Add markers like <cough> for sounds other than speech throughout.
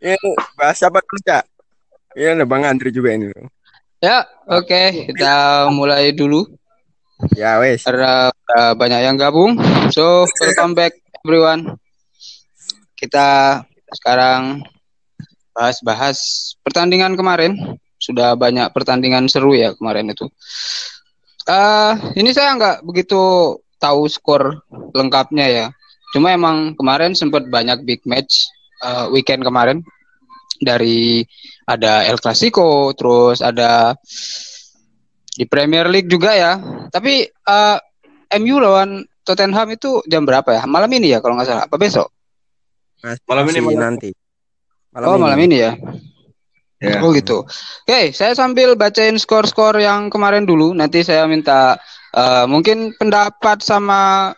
Ini bahas apa dulu, Cak? Iya, ada Bang Andri juga ini. Ya, oke, okay. kita mulai dulu. Ya, wes. Karena uh, banyak yang gabung. So, welcome back everyone. Kita sekarang bahas-bahas pertandingan kemarin. Sudah banyak pertandingan seru ya kemarin itu. Uh, ini saya nggak begitu tahu skor lengkapnya ya. Cuma emang kemarin sempat banyak big match uh, weekend kemarin dari ada El Clasico, terus ada di Premier League juga ya. Tapi uh, eh, MU lawan Tottenham itu jam berapa ya? Malam ini ya kalau nggak salah. Apa besok? Malam ini malam. nanti. Malam oh, ini. malam ini ya. Yeah. Oh gitu. Oke, okay, saya sambil bacain skor-skor yang kemarin dulu. Nanti saya minta uh, mungkin pendapat sama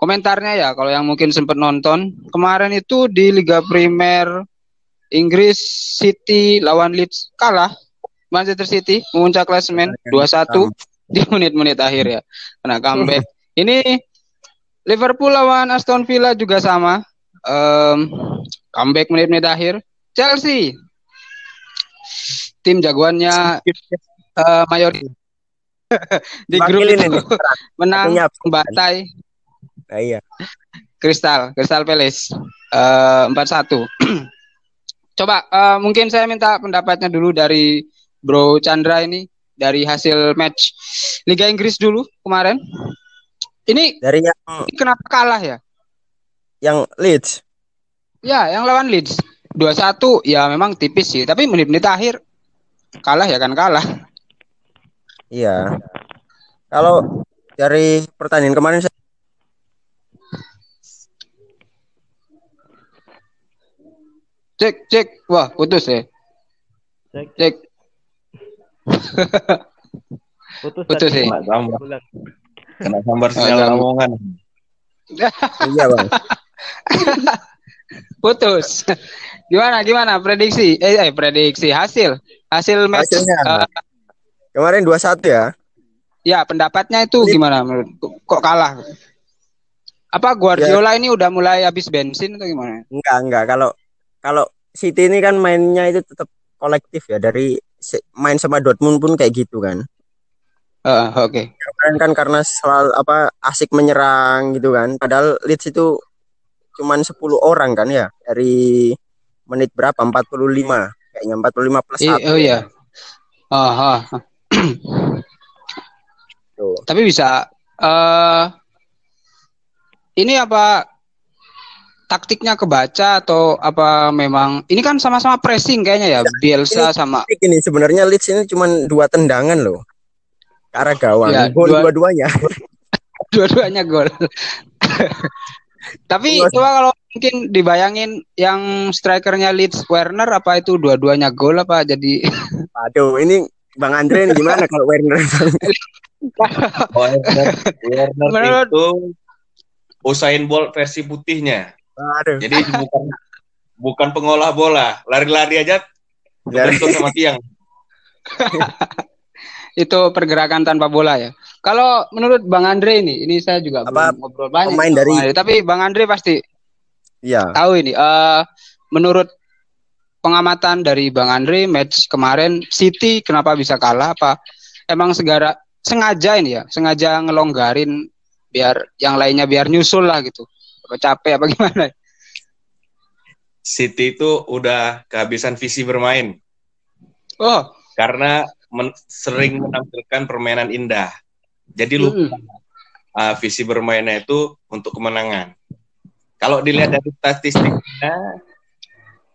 komentarnya ya. Kalau yang mungkin sempat nonton kemarin itu di Liga Primer Inggris City lawan Leeds kalah. Manchester City memuncak klasemen 2-1 <laughs> di menit-menit akhir ya. Kena <laughs> comeback. Ini Liverpool lawan Aston Villa juga sama. Um, comeback menit-menit akhir. Chelsea tim jagoannya uh, mayor <laughs> di grup itu menang batai. Nah, iya. Kristal, Kristal Palace eh, empat uh, satu. <clears throat> Coba uh, mungkin saya minta pendapatnya dulu dari Bro Chandra ini dari hasil match Liga Inggris dulu kemarin. Ini dari yang kenapa kalah ya? Yang Leeds. Ya, yang lawan Leeds. 2-1 ya memang tipis sih, tapi menit-menit akhir kalah ya kan kalah. Iya. Kalau dari pertandingan kemarin saya Cek, cek. Wah, putus ya. Cek. Cek. putus, putus ya. Kena sambar. Kena sambar sinyal omongan. <laughs> iya, Bang. putus. Gimana gimana prediksi? Eh, eh prediksi hasil. Hasil match. Hasilnya. Uh, Kemarin 2-1 ya. Ya, pendapatnya itu gimana menurut kok kalah? Apa Guardiola ya. ini udah mulai habis bensin atau gimana? Enggak, enggak. Kalau kalau City ini kan mainnya itu tetap kolektif ya dari main sama Dortmund pun kayak gitu kan. Uh, oke. Okay. Kan kan karena selalu apa asik menyerang gitu kan. Padahal Leeds itu cuman 10 orang kan ya dari menit berapa? 45 kayaknya 45 plus I, 1. Oh iya. Aha. Tapi bisa uh, ini apa taktiknya kebaca atau apa memang ini kan sama-sama pressing kayaknya ya, ya Bielsa ini, sama ini sebenarnya Leeds ini cuma dua tendangan loh. Ke arah gawang ya, gol dua, dua-duanya. <laughs> Dua-duanya gol. <laughs> Tapi coba kalau mungkin dibayangin yang strikernya Leeds Werner apa itu dua-duanya gol apa jadi? <laughs> Aduh ini Bang Andre ini gimana kalau Werner? Werner, Werner itu Usain Bolt versi putihnya Aduh. Jadi bukan bukan pengolah bola, lari-lari aja terbentur sama tiang. <laughs> itu pergerakan tanpa bola ya. Kalau menurut Bang Andre ini, ini saya juga Apa, ngobrol banyak. Pemain dari, Andre, tapi Bang Andre pasti ya. tahu ini. Uh, menurut pengamatan dari Bang Andre, match kemarin City kenapa bisa kalah? Apa emang segara sengaja ini ya, sengaja ngelonggarin biar yang lainnya biar nyusul lah gitu apa capek apa gimana? City itu udah kehabisan visi bermain. Oh. Karena men sering menampilkan permainan indah. Jadi lupa hmm. uh, visi bermainnya itu untuk kemenangan. Kalau dilihat dari statistiknya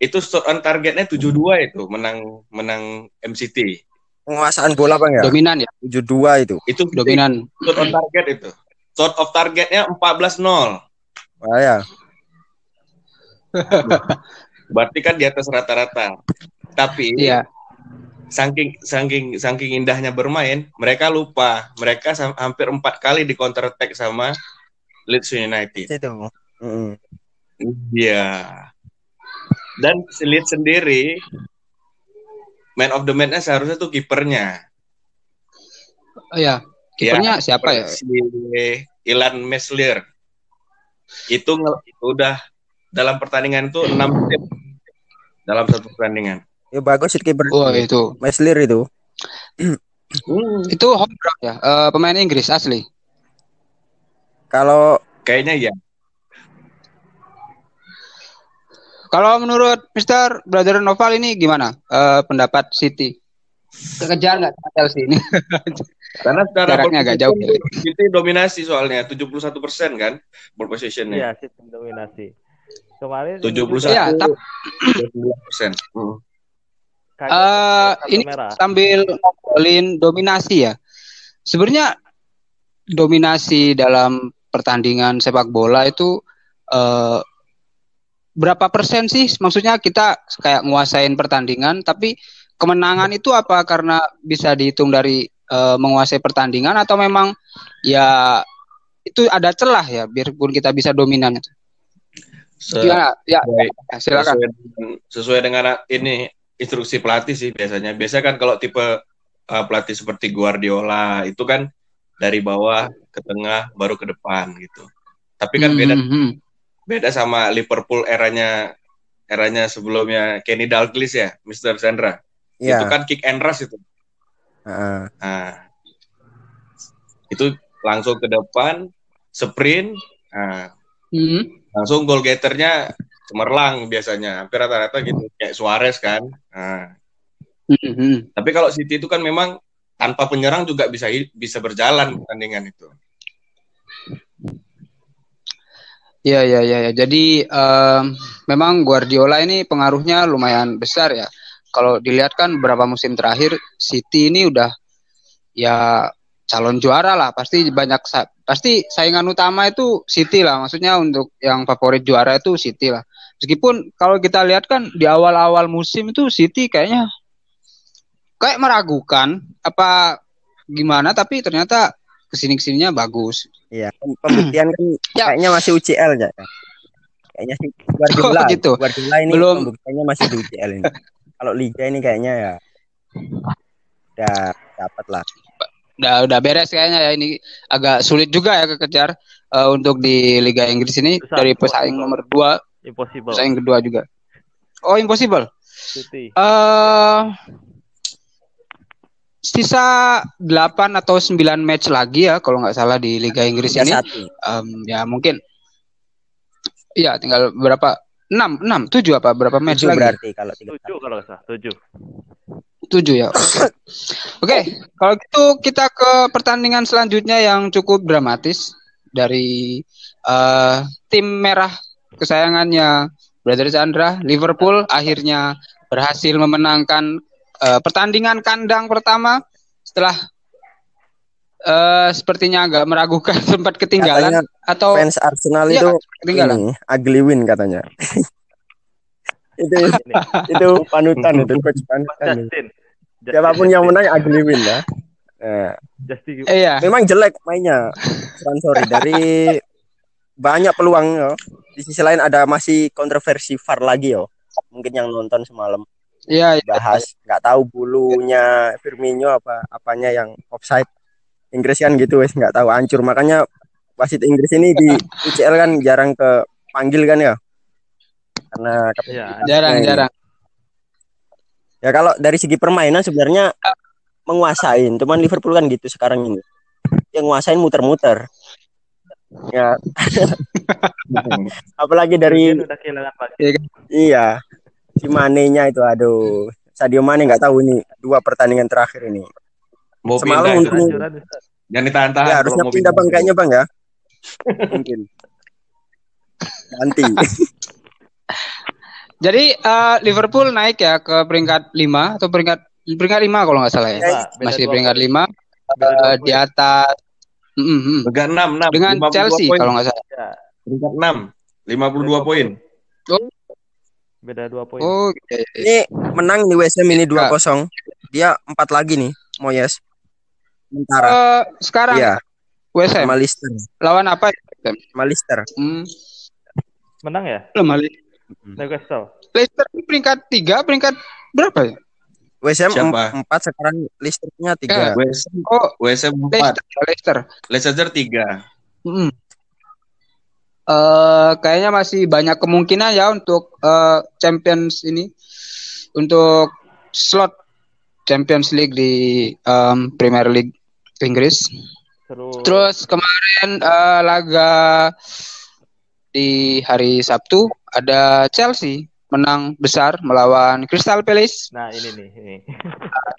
itu shot on targetnya 72 itu menang menang MCT. Penguasaan bola Bang ya? Dominan ya. 72 itu. Itu dominan. Shot on target itu. Shot of targetnya 14-0. Oh ya. Berarti kan di atas rata-rata. Tapi iya. saking saking saking indahnya bermain, mereka lupa. Mereka hampir empat kali di counter attack sama Leeds United. Itu. Mm. Iya. Dan Leeds sendiri man of the match-nya seharusnya tuh kipernya. Oh ya, kipernya ya, siapa ya? Si Ilan Meslier itu udah dalam pertandingan itu enam menit dalam satu pertandingan. Ya bagus sih kiper. Oh itu. Meslir itu. Hmm, Itu homegrown ya. Eh, pemain Inggris asli. Kalau kayaknya ya. Kalau menurut Mr. Brother Noval ini gimana eh, pendapat City? Kekejar nggak Chelsea ini? <laughs> Karena secara Jaraknya agak jauh ya. City dominasi soalnya 71 persen kan ball possessionnya. Iya, sistem dominasi. Kemarin 71 Iya, tapi- 29 persen. Hmm. Eh, kartu ini merah. sambil ngobrolin dominasi ya. Sebenarnya dominasi dalam pertandingan sepak bola itu eh, berapa persen sih? Maksudnya kita kayak nguasain pertandingan, tapi kemenangan itu apa karena bisa dihitung dari eh, menguasai pertandingan atau memang ya itu ada celah ya biarpun kita bisa dominan itu. Se- Gimana? Ya, sesuai, ya, silakan. sesuai dengan, sesuai dengan ini instruksi pelatih sih biasanya. Biasa kan kalau tipe uh, pelatih seperti Guardiola itu kan dari bawah ke tengah baru ke depan gitu. Tapi kan beda Hmm, hmm, beda sama Liverpool eranya eranya sebelumnya Kenny Dalglish ya, Mr. Sandra. ya. Itu kan kick and rush itu. Heeh. Nah, itu langsung ke depan, sprint, nah, hmm. langsung goal getternya cemerlang biasanya, hampir rata-rata gitu, kayak Suarez kan. Nah, Hmm, tapi kalau City itu kan memang tanpa penyerang juga bisa bisa berjalan pertandingan itu. Iya iya iya. Ya. Jadi em, memang Guardiola ini pengaruhnya lumayan besar ya. Kalau dilihat kan beberapa musim terakhir City ini udah ya calon juara lah. Pasti banyak sa- pasti saingan utama itu City lah. Maksudnya untuk yang favorit juara itu City lah. Meskipun kalau kita lihat kan di awal-awal musim itu City kayaknya kayak meragukan apa gimana tapi ternyata ke sini ke sininya bagus. Iya, pem- pembuktian kan <clears throat> Ya. kayaknya masih UCL ya. Kayaknya sih <laughs> Guardiola. Oh, gitu. Guardiola ini Belum. pembuktiannya masih di UCL ini. <laughs> Kalau liga ini kayaknya ya udah dapat lah. udah udah beres kayaknya ya. Ini agak sulit juga ya kekejar eh, untuk di Liga Inggris ini. Susah, dari pesaing nomor dua Impossible. pesaing kedua juga. Oh impossible? Eh sisa 8 atau 9 match lagi ya kalau nggak salah di Liga Inggris Liga ini. Em, ya mungkin. Iya tinggal berapa 6 6 7 apa berapa match Tujuh lagi berarti kalau tiga Tujuh kalau nggak salah. Tujuh. Tujuh ya. Oke. Oke, kalau gitu kita ke pertandingan selanjutnya yang cukup dramatis dari eh, tim merah kesayangannya Brother Chandra, Liverpool akhirnya berhasil memenangkan eh, pertandingan kandang pertama setelah eh, sepertinya agak meragukan <laughs> sempat ketinggalan Katanya atau fans Arsenal Iya, itu ketinggalan. ini ugly win katanya. <laughs> itu itu panutan itu coach panutan. Justin. Siapa pun yang menang ugly win ya. Nah, Justin. Eh, iya. memang jelek mainnya. Sorry dari banyak peluang yo. Di sisi lain ada masih kontroversi VAR lagi yo. Mungkin yang nonton semalam Iya, iya. bahas nggak tahu bulunya Firmino apa apanya yang offside. Inggris kan gitu wes nggak tahu hancur makanya wasit Inggris ini di UCL kan jarang ke panggil kan ya. Karena Iya. Jarang, Nah, jarang. ya kalau dari segi permainan sebenarnya menguasain cuman Liverpool kan gitu sekarang ini yang nguasain muter-muter ya <laughs> apalagi dari kehilangan lagi. iya si Mane-nya itu aduh Sadio Mane nggak tahu ini dua pertandingan terakhir ini Mau Semalam pindah itu. Jangan ditahan-tahan. ya kalau harusnya mau pindah bang kayaknya bang ya <laughs> mungkin nanti <laughs> Jadi eh, Liverpool naik ya ke peringkat 5 atau peringkat peringkat 5 kalau nggak salah ya. Lima, beda Masih dua peringkat poin. 5 Beda dua di atas Mm, mm, mm. Peringkat 6, 6. dengan 52 Chelsea poin. kalau nggak salah. Ya, Peringkat 6. 52 poin. beda dua poin. Oh, iya, iya. ini menang di WSM ini 2-0 dia empat lagi nih Moyes sementara Eh, sekarang iya West Ham sama Leicester lawan apa? ya? sama Leicester Hmm, Menang ya? lemah. Le- Newcastle. Leicester ini peringkat 3, peringkat berapa ya? WSM Siapa? empat sekarang Leicester-nya tiga WSM, Oh, WSM 4. Leicester, Leicester. Leicester 3. Mm. Eh, kayaknya masih banyak kemungkinan ya untuk eh, Champions ini untuk slot Champions League di em, Premier League Inggris. Seru. Terus kemarin eh, laga di hari Sabtu ada Chelsea menang besar melawan Crystal Palace. Nah ini nih. Ini.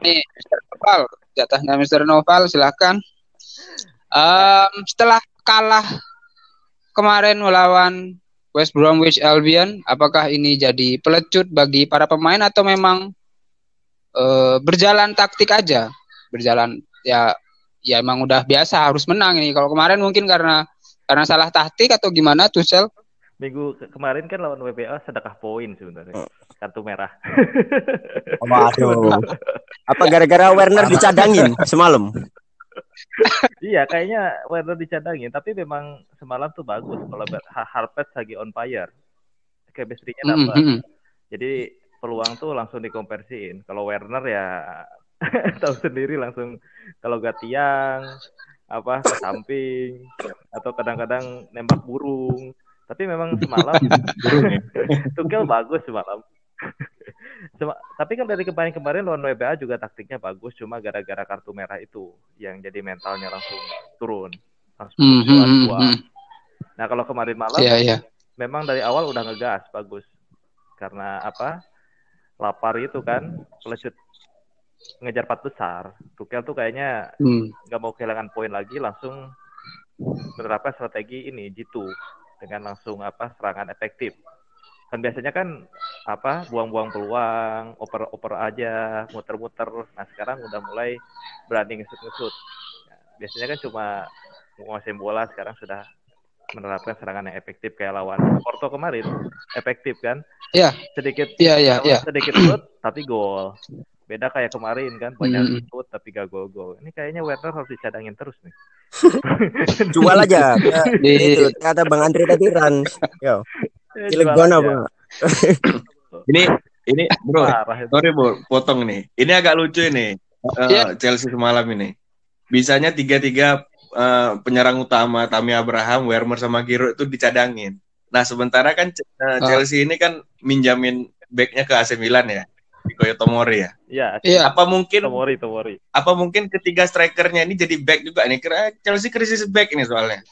Ini Mr. Noval, jatahnya Mr. Noval silahkan. Em, setelah kalah kemarin melawan West Bromwich Albion, apakah ini jadi pelecut bagi para pemain atau memang eh, berjalan taktik aja? Berjalan ya ya emang udah biasa harus menang ini. Kalau kemarin mungkin karena karena salah taktik atau gimana Tuchel? Minggu ke- kemarin kan lawan WBA sedekah poin sebenarnya. Oh. Kartu merah. Waduh. Apa gara-gara Werner dicadangin semalam? iya, kayaknya Werner dicadangin, tapi memang semalam tuh bagus kalau Harpet lagi on fire. Chemistry-nya dapat. mm, mm. Jadi peluang tuh langsung dikonversiin. Kalau Werner ya <laughs> tahu sendiri langsung kalau gak tiang apa ke samping atau kadang-kadang nembak burung. Tapi memang semalam <laughs> <laughs> Tuchel bagus semalam. Cuma, tapi kan dari kemarin-kemarin lawan WBA juga taktiknya bagus, cuma gara-gara kartu merah itu yang jadi mentalnya langsung turun. Langsung Mm, mm, dua mm, dua. mm. Nah kalau kemarin malam Iya, iya. memang dari awal udah ngegas bagus karena apa lapar itu kan pelecut ngejar empat besar Tuchel tuh kayaknya Hmm. nggak mau kehilangan poin lagi langsung menerapkan strategi ini jitu dengan langsung apa serangan efektif kan biasanya kan apa buang-buang peluang oper-oper aja muter-muter nah sekarang udah mulai berani ngesut-ngesut Nah, biasanya kan cuma menguasai bola sekarang sudah menerapkan serangan yang efektif kayak lawan Porto kemarin efektif kan Iya. sedikit Iya, iya, iya. sedikit shoot tapi gol beda kayak kemarin kan banyak Mm. shoot tapi gak gol-gol ini kayaknya Werner harus dicadangin terus nih <laughs> Jual aja. Ya, <laughs> Di- itu kata Bang Andri tadi Ran. Yo, Eh, Cilegon jual apa? <coughs> Ini ini bro, sorry bro, potong nih. Ini agak lucu ini. Eh, Iya. Chelsea semalam ini. Bisanya tiga-tiga eh, penyerang utama Tammy Abraham, Werner sama Giroud itu dicadangin. Nah sementara kan eh, Ah. Chelsea ini kan minjamin backnya ke AC Milan ya, Koyo Tomori ya. Iya, Iya. Apa mungkin Tomori, Tomori. apa mungkin ketiga strikernya ini jadi back juga nih? Kira Chelsea krisis back ini soalnya.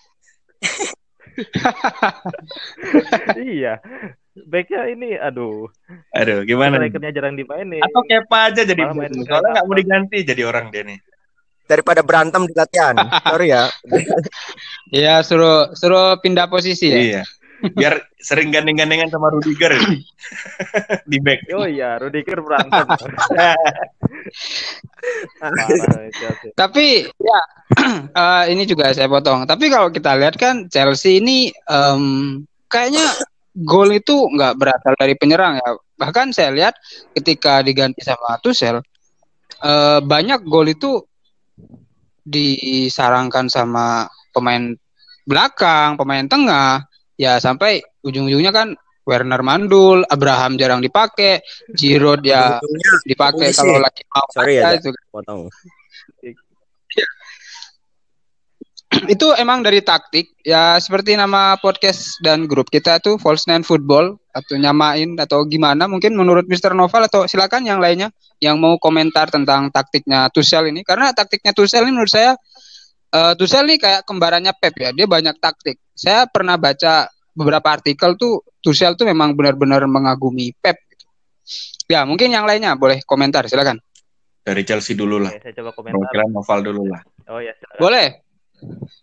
<laughs> iya. Backnya ini, aduh, Aduh, gimana? nih? strikernya jarang dimainin. Atau Kepa aja jadi main. Soalnya nggak mau diganti jadi orang dia nih. Daripada berantem di latihan. <laughs> Sorry ya. <laughs> Iya, suruh suruh pindah posisi ya. Iya. Biar sering gandeng-gandengan sama Rudiger <clears throat> di back. Oh iya, Rudiger berantem. <laughs> Parah, Chelsea. Tapi ya <clears throat> eh, ini juga saya potong. Tapi kalau kita lihat kan Chelsea ini em, kayaknya gol itu nggak berasal dari penyerang ya. Bahkan saya lihat ketika diganti sama Tuchel eh, banyak gol itu disarangkan sama pemain belakang, pemain tengah. Ya sampai ujung-ujungnya kan Werner mandul, Abraham jarang dipakai, Giroud ya dipakai kalau lagi mau Sorry ya, itu potong. <clears throat> itu emang dari taktik. Ya seperti nama podcast dan grup kita tuh False Nine Football. Atau nyamain atau gimana mungkin menurut Mr. Noval atau silakan yang lainnya yang mau komentar tentang taktiknya Tuchel ini. Karena taktiknya Tuchel ini menurut saya eh Tuchel ini kayak kembarannya Pep ya dia banyak taktik saya pernah baca beberapa artikel tuh Tuchel tuh memang benar-benar mengagumi Pep ya mungkin yang lainnya boleh komentar silakan Dari Chelsea dulu lah. Saya coba komentar. Perwakilan Noval dulu lah. Oh ya, silakan. boleh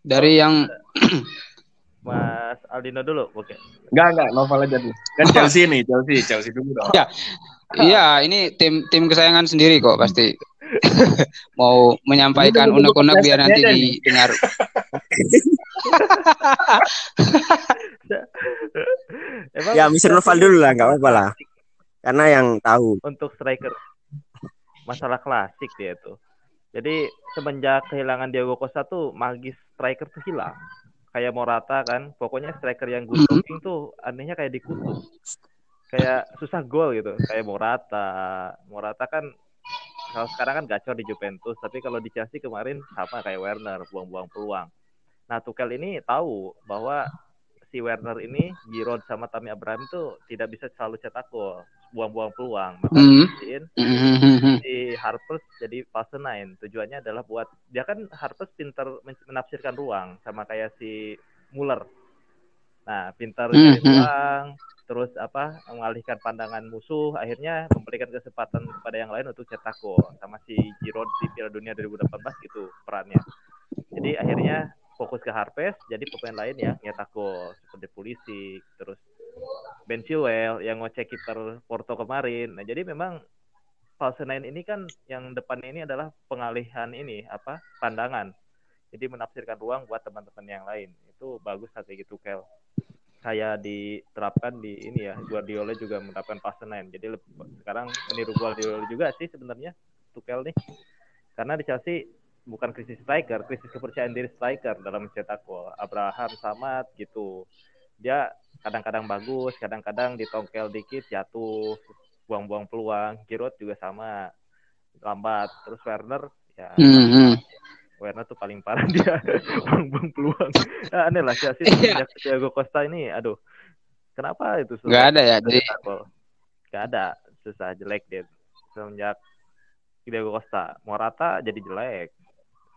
dari yang <clears throat> Mas Aldino dulu. Oke. Enggak, enggak, Noval aja dulu. Kan Chelsea nih, Chelsea, Chelsea dulu dong. Ya. Iya, ini tim tim kesayangan sendiri kok pasti. <laughs> Mau menyampaikan unek-unek biar nanti didengar. <laughs> Emang Ya, Mr. Noval dulu lah, nggak apa-apa lah. Karena yang tahu. Untuk striker masalah klasik dia itu. Jadi semenjak kehilangan Diego Costa tuh magis striker tuh hilang. Kayak Morata kan, pokoknya striker yang good looking tuh anehnya kayak dikutuk. Kayak susah gol gitu. Kayak Morata. Morata kan kalau sekarang kan gacor di Juventus, tapi kalau di Chelsea kemarin sama kayak Werner, buang-buang peluang. Nah, Tuchel ini tahu bahwa si Werner ini, Giroud sama Tammy Abraham itu tidak bisa selalu cetak gol. buang-buang peluang. Maka Hmm. Mhm. si Harpers jadi false nine. Tujuannya adalah buat dia kan Harpers pinter men- menafsirkan ruang sama kayak si Muller. Nah, pintar Hmm, cari hmm. ruang, terus apa mengalihkan pandangan musuh, akhirnya memberikan kesempatan kepada yang lain untuk cetak gol. Sama si Giroud di Piala Dunia 2018 gitu perannya. Jadi akhirnya fokus ke Harpers, jadi pemain lain ya nyetak gol seperti Pulisic, terus Ben Chilwell yang ngocek kiper Porto kemarin. Nah, jadi memang false nine ini kan yang depannya ini adalah pengalihan ini apa pandangan. Jadi menafsirkan ruang buat teman-teman yang lain. Itu bagus strategi Tuchel. Kayak diterapkan di ini ya, Guardiola juga menerapkan false nine. Jadi leb- sekarang meniru Guardiola juga sih sebenarnya Tuchel nih. Karena di Chelsea bukan krisis striker, krisis kepercayaan diri striker dalam mencetak gol. Abraham Samad gitu. Dia kadang-kadang bagus, kadang-kadang ditongkel dikit jatuh, buang-buang peluang. Giroud juga sama, lambat. Terus Werner ya Mhm. Werner tuh paling parah dia buang-buang peluang. Nah, aneh lah Chelsea Iya. semenjak Thiago Costa ini, aduh. Kenapa itu susah? Nggak ada ya, jadi-? Nggak ada, susah jelek dia. Semenjak Thiago Costa, Morata jadi jelek.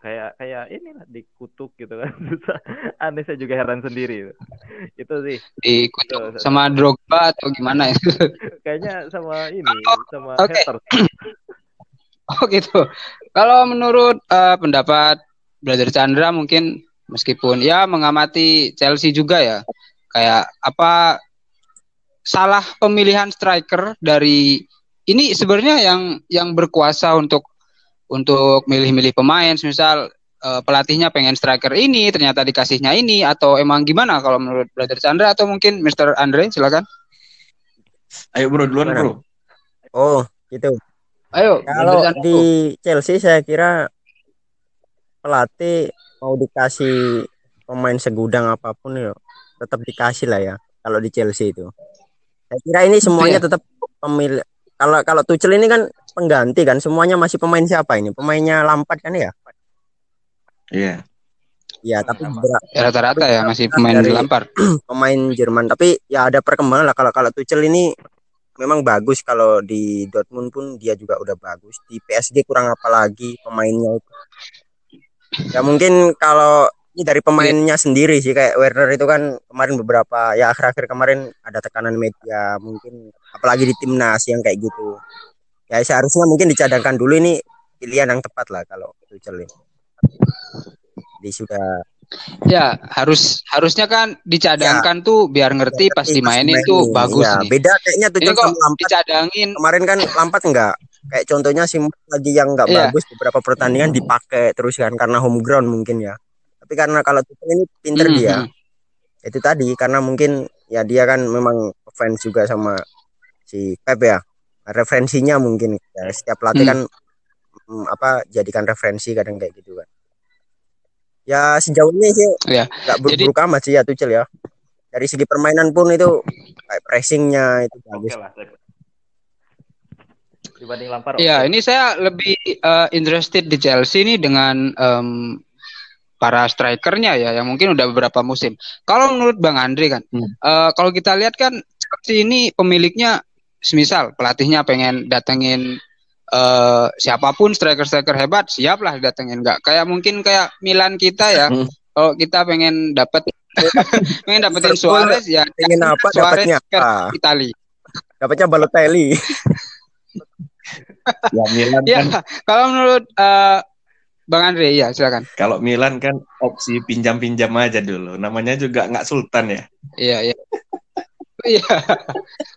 Kayak kayak inilah dikutuk gitu kan. <laughs> Susah. Aneh saya juga heran sendiri. Itu sih Dikutuk sama Drogba atau gimana ya? kayaknya sama ini, sama oke. haters. <laughs> Oh gitu. Kalau menurut eh, pendapat Brother Chandra mungkin meskipun ya mengamati Chelsea juga ya, kayak apa salah pemilihan striker dari ini sebenarnya yang yang berkuasa untuk untuk milih-milih pemain, misal eh, pelatihnya pengen striker ini, ternyata dikasihnya ini atau emang gimana kalau menurut Brother Chandra atau mungkin Mr. Andre silakan. Ayo bro duluan bro. Oh, gitu. Ayo, Kalau di Chelsea saya kira pelatih mau dikasih pemain segudang apa pun ya tetap dikasih lah ya kalau di Chelsea itu. Saya kira ini semuanya Iya. tetap pemilih kalau kalau Tuchel ini kan pengganti kan semuanya masih pemain siapa ini? Pemainnya Lampard kan ya? Iya. Ya, Hmm, tapi Ya, rata-rata ya masih pemain Dari- Lampard. <clears throat> pemain Jerman tapi ya ada perkembangan lah kalau kalau Tuchel ini memang bagus kalau di Dortmund pun dia juga udah bagus. Di PSG kurang apa lagi pemainnya itu. Ya mungkin kalau ini dari pemainnya sendiri sih kayak Werner itu kan kemarin beberapa ya akhir-akhir kemarin ada tekanan media mungkin apalagi di timnas yang kayak gitu. Ya seharusnya mungkin dicadangkan dulu ini pilihan yang tepat lah kalau Tuchel ini. Sudah Ya, harus harusnya kan dicadangkan tuh biar ngerti pas dimainin tuh bagus ya, nih. beda kayaknya Ini Tuchel kok Lampard. dicadangin? Kemarin kan Lampard enggak kayak contohnya si lagi yang enggak Iya. bagus beberapa pertandingan dipakai terus kan karena home ground mungkin ya. Tapi karena kalau Tuchel ini pinter Mhm. dia. itu tadi karena mungkin ya dia kan memang fans juga sama si Pep ya. Referensinya mungkin ya, setiap pelatih Hmm. kan mm, apa jadikan referensi kadang kayak gitu kan ya sejauh ini sih Ya, nggak jadi- buruk amat sih ya Tuchel ya dari segi permainan pun itu kayak pressingnya itu bagus lah. Dibanding Lampard. ya ini saya lebih eh, interested di Chelsea ini dengan em, para strikernya ya yang mungkin udah beberapa musim. Kalau menurut Bang Andre kan, Hmm. eh, kalau kita lihat kan Chelsea ini pemiliknya semisal pelatihnya pengen datengin eh, siapa pun striker-striker hebat, siap lah datengin nggak kayak mungkin kayak Milan kita ya. Hmm. Kalau kita pengen dapat <laughs> pengen dapetin Suarez ya pengen apa Suarez dapatnya ke apa Itali. dapatnya Balotelli Ya Milan Ya, kan kalau menurut eh, Bang Andre ya silakan. kalau Milan kan opsi pinjam-pinjam aja dulu. Namanya juga nggak sultan ya. Iya, iya. Iya.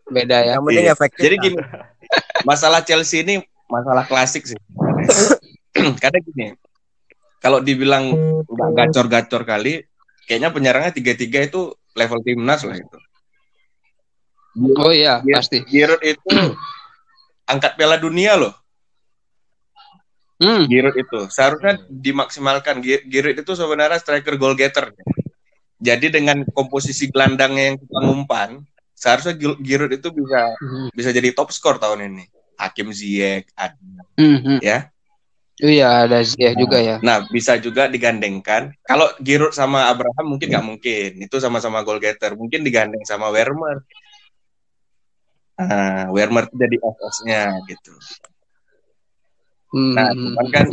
Beda ya. yang penting Iya. efektif Jadi gini, masalah Chelsea ini masalah klasik sih. <clears throat> Karena gini, kalau dibilang nggak gacor-gacor kali, kayaknya penyerangnya tiga-tiga itu level timnas lah itu. Oh iya, Iya. pasti. Giroud itu <clears throat> angkat Piala Dunia loh. Hmm. Giroud itu seharusnya dimaksimalkan. Gi- Giroud itu sebenarnya striker goal getter. Jadi dengan komposisi gelandangnya yang kita umpan, seharusnya Giroud itu bisa bisa jadi top skor tahun ini. Hakim Ziyech, ada. Hmm, hmm. Ya. Iya, ada Ziyech juga ya. Nah, bisa juga digandengkan. Kalau Giroud sama Abraham mungkin nggak mungkin. Itu sama-sama goal getter. Mungkin digandeng sama Werner. uh, Werner jadi FS-nya gitu. Nah, hmm, cuman kan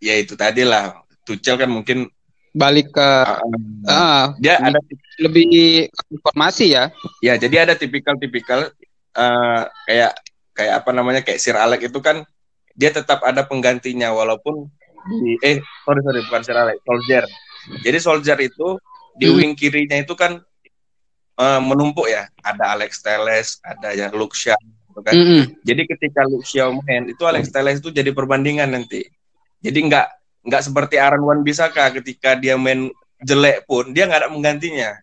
ya itu tadi lah. Tuchel kan mungkin balik ke uh, ah, dia ada lebih informasi ya. ya jadi ada tipikal-tipikal uh, kayak kayak apa namanya kayak Sir Alex itu kan dia tetap ada penggantinya walaupun di eh sorry sorry bukan Sir Alex Soldier. Jadi Soldier itu di Hmm. wing kirinya itu kan uh, menumpuk ya. Ada Alex Teles, ada ya Luke Shaw gitu kan. Mm-mm. Jadi ketika Luke Shaw main itu Alex Teles itu jadi perbandingan nanti. Jadi nggak nggak seperti Aaron Wan Bisaka ketika dia main jelek pun dia nggak ada menggantinya.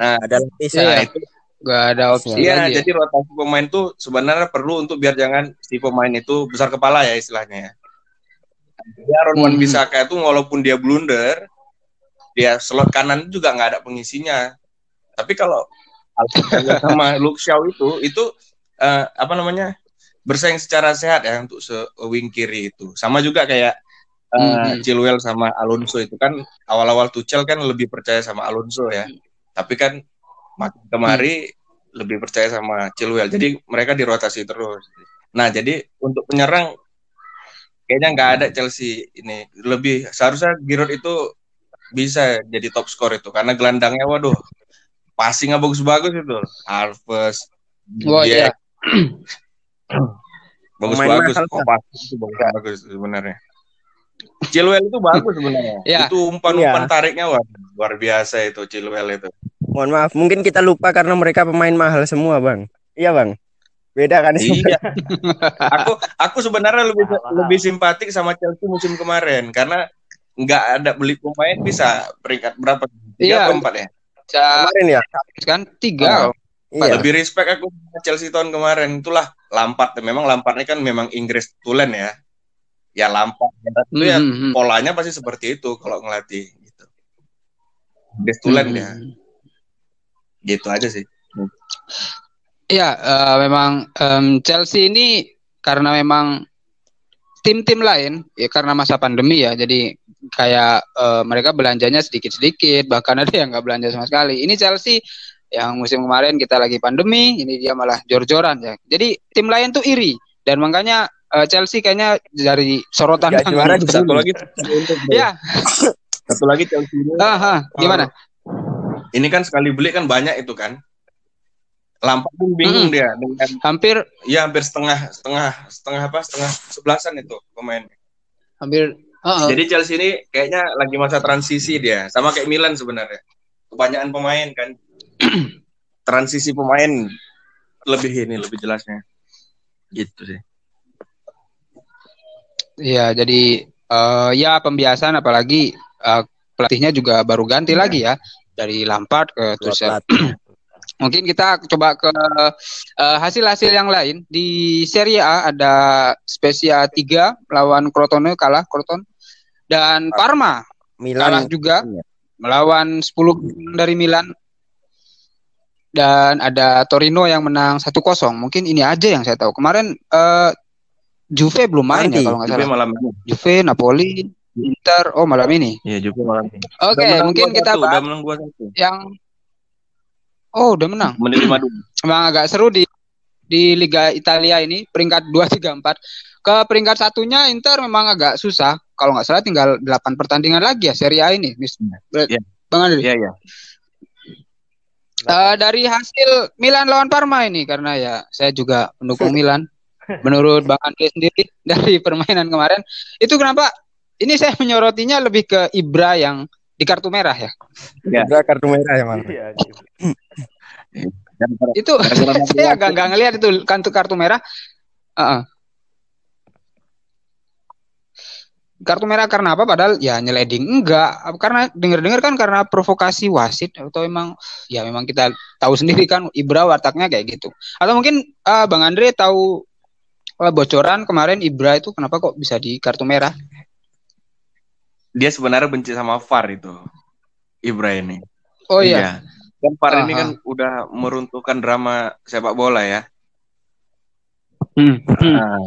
Nah, Ada lapisan. Iya. nah itu Gak ada opsi iya lagi. ya. jadi rotasi pemain tuh sebenarnya perlu untuk biar jangan si pemain itu besar kepala ya istilahnya. ya. Aaron Wan Hmm. Bisaka itu walaupun dia blunder, dia slot kanan juga nggak ada pengisinya. Tapi kalau <laughs> sama Luke Shaw itu itu eh, apa namanya bersaing secara sehat ya untuk se wing kiri itu. Sama juga kayak eh, Hmm. Chilwell sama Alonso itu kan awal-awal Tuchel kan lebih percaya sama Alonso ya. Tapi kan makin kemari lebih percaya sama Chilwell. Jadi mereka dirotasi terus. Nah, jadi untuk penyerang kayaknya nggak ada Chelsea ini. Lebih seharusnya Giroud itu bisa jadi top skor itu karena gelandangnya waduh passingnya bagus-bagus itu. Alves, Oh dia iya. <clears throat> bagus-bagus. Oh, passing itu bagus-bagus sebenarnya. Chilwell itu bagus sebenarnya. Ya. Itu umpan-umpan Iya. tariknya wah, luar biasa itu Chilwell itu. Mohon maaf, mungkin kita lupa karena mereka pemain mahal semua, Bang. Iya, Bang. Beda kan? Iya. <laughs> aku aku sebenarnya lebih Mahal-mahal. lebih simpatik sama Chelsea musim kemarin karena nggak ada beli pemain bisa peringkat berapa? Tiga Iya. atau empat ya? Kemarin ya. kan tiga. Oh. Iya. Lebih respect aku sama Chelsea tahun kemarin. Itulah Lampard. Memang Lampard ini kan memang Inggris tulen ya. Ya Lampard itu ya Hmm, hmm, polanya pasti seperti itu kalau ngelatih gitu. Inggris tulen hmm. ya. Gitu aja sih. Iya, eh, memang em, Chelsea ini karena memang tim-tim lain ya karena masa pandemi ya, jadi kayak eh, mereka belanjanya sedikit-sedikit, bahkan ada yang nggak belanja sama sekali. Ini Chelsea yang musim kemarin kita lagi pandemi, ini dia malah jor-joran ya. Jadi tim lain tuh iri dan makanya eh, Chelsea kayaknya dari sorotan yang juara. <laughs> Satu lagi Ya, satu lagi Chelsea ini aha, gimana? Ini kan sekali beli kan banyak itu kan. Lampard pun bingung Mm-mm. dia dengan Hampir ya hampir setengah setengah setengah apa setengah sebelasan itu pemain. hampir heeh. Jadi Chelsea ini kayaknya lagi masa transisi dia sama kayak Milan sebenarnya. Kebanyakan pemain kan <clears throat> transisi pemain lebih ini lebih jelasnya. Gitu sih. Iya, jadi eh, ya pembiasan apalagi eh, pelatihnya juga baru ganti Iya. lagi ya dari Lampard ke Tuchel. <clears throat> Mungkin kita coba ke eh, hasil-hasil yang lain di Serie A ada Spezia 3 lawan Crotone kalah Croton dan Parma kalah Milan juga Iya. melawan 10 dari Milan dan ada Torino yang menang 1-0. Mungkin ini aja yang saya tahu. Kemarin eh, Juve belum main Nanti, ya kalau nggak Juve salah. malam. Juve, Napoli, Inter, oh malam ini. Iya, Juve malam ini. Oke, menang mungkin 2-1, kita udah bahas menang 2-1. yang Oh, udah menang. Menit 5 dulu. Emang agak seru di di Liga Italia ini peringkat 2 3 4. Ke peringkat satunya Inter memang agak susah. Kalau nggak salah tinggal 8 pertandingan lagi ya Serie A ini. Mis- Ber- Iya. Bang. Iya. Eh, dari hasil Milan lawan Parma ini karena ya saya juga pendukung Milan. <laughs> Menurut Bang Andri sendiri <laughs> dari permainan kemarin itu kenapa ini saya menyorotinya lebih ke Ibra yang di kartu merah ya. Iya. Ibra kartu merah ya, Bang. Iya, per- Itu <laughs> saya agak nggak ngelihat itu kartu kartu merah. Heeh. Kartu merah karena apa? Padahal ya nyeleding enggak. Karena dengar-dengar kan karena provokasi wasit atau memang ya memang kita tahu sendiri kan Ibra wataknya kayak gitu. Atau mungkin eh, Bang Andre tahu eh, bocoran kemarin Ibra itu kenapa kok bisa di kartu merah? Dia sebenarnya benci sama VAR itu. Ibra ini. Oh iya. Dan VAR ini Aha. kan udah meruntuhkan drama sepak bola ya. Hmm. hmm. Nah,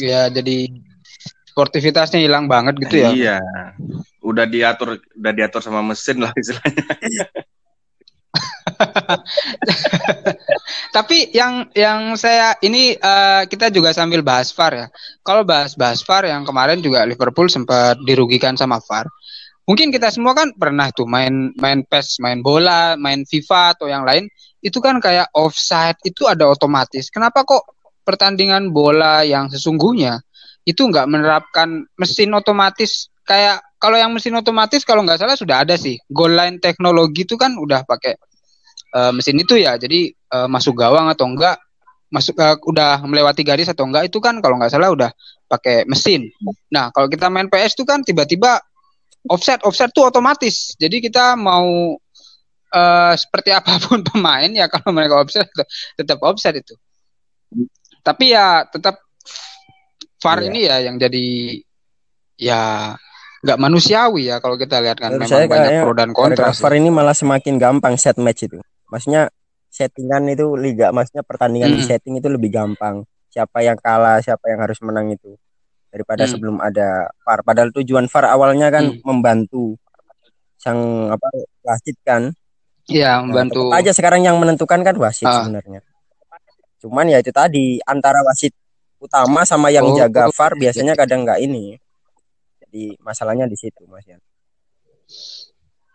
Ya jadi sportivitasnya hilang banget gitu ya. Iya. Udah diatur udah diatur sama mesin lah istilahnya. <laughs> <laughs> Tapi yang yang saya ini uh, kita juga sambil bahas VAR ya. Kalau bahas-bahas VAR yang kemarin juga Liverpool sempat dirugikan sama VAR. Mungkin kita semua kan pernah tuh main main PES, main bola, main FIFA atau yang lain. Itu kan kayak offside itu ada otomatis. Kenapa kok pertandingan bola yang sesungguhnya itu nggak menerapkan mesin otomatis kayak kalau yang mesin otomatis kalau nggak salah sudah ada sih goal line teknologi itu kan udah pakai uh, mesin itu ya jadi uh, masuk gawang atau enggak masuk uh, udah melewati garis atau enggak itu kan kalau nggak salah udah pakai mesin nah kalau kita main PS itu kan tiba-tiba offset offset tuh otomatis jadi kita mau uh, seperti <laughs> apa pun pemain ya kalau mereka offset tetap offset itu tapi ya tetap VAR yeah. ini ya yang jadi ya nggak manusiawi ya kalau kita lihat kan Menurut memang saya banyak pro dan kontra. VAR ini malah semakin gampang set match itu. Maksudnya settingan itu liga, maksudnya pertandingan hmm. di setting itu lebih gampang. Siapa yang kalah, siapa yang harus menang itu daripada hmm. sebelum ada VAR. Padahal tujuan VAR awalnya kan hmm. membantu sang apa wasit kan. Iya, nah, membantu. Nah, aja sekarang yang menentukan kan wasit uh. sebenarnya. Cuman ya itu tadi antara wasit utama sama yang oh, jaga oh, VAR biasanya kadang nggak ini di masalahnya di situ Mas ya.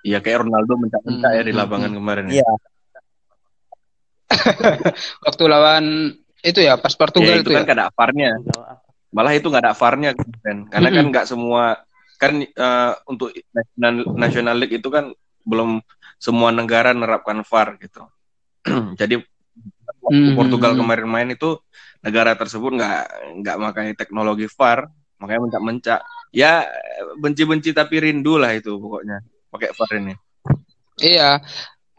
Iya kayak Ronaldo mencak-mencak hmm. ya di lapangan hmm. kemarin. Ya. <laughs> Waktu lawan itu ya pas Portugal ya, itu, itu kan ya. ada farnya. Malah itu nggak ada farnya kan. Karena kan nggak semua kan uh, untuk national, national league itu kan belum semua negara menerapkan VAR gitu. <clears throat> Jadi waktu Portugal kemarin main itu negara tersebut nggak nggak pakai teknologi VAR, makanya mencak-mencak ya benci-benci tapi rindu lah itu pokoknya pakai VAR ini. Iya.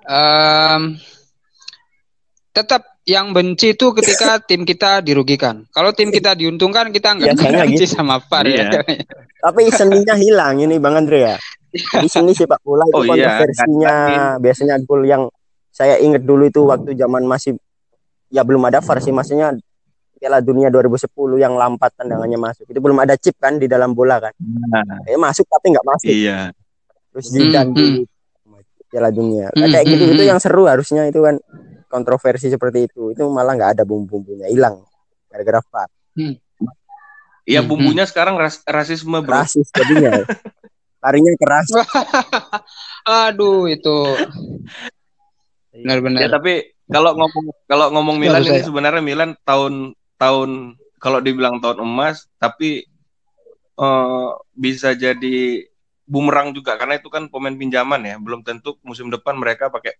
Um, tetap yang benci itu ketika <laughs> tim kita dirugikan. Kalau tim kita diuntungkan kita nggak <laughs> benci gitu. sama VAR ya. iya. ya. Tapi seninya hilang ini Bang Andre ya. Di seni sepak bola itu oh, iya. versinya biasanya gol yang saya ingat dulu itu waktu zaman masih ya belum ada VAR sih maksudnya Piala Dunia 2010 yang lampat tendangannya masuk. Itu belum ada chip kan di dalam bola kan. Nah. Eh, masuk tapi nggak masuk. Iya. Terus diganti hmm. Piala Dunia. Nah, kayak gitu itu yang seru harusnya itu kan kontroversi seperti itu. Itu malah nggak ada bumbu-bumbunya, hilang gara-gara VAR. Hmm. Iya bumbunya sekarang ras rasisme bro. Rasis jadinya. <laughs> Larinya keras. <laughs> Aduh itu. Benar-benar. Ya tapi kalau ngomong kalau ngomong Milan ini sebenarnya Milan tahun tahun kalau dibilang tahun emas tapi uh, bisa jadi bumerang juga karena itu kan pemain pinjaman ya belum tentu musim depan mereka pakai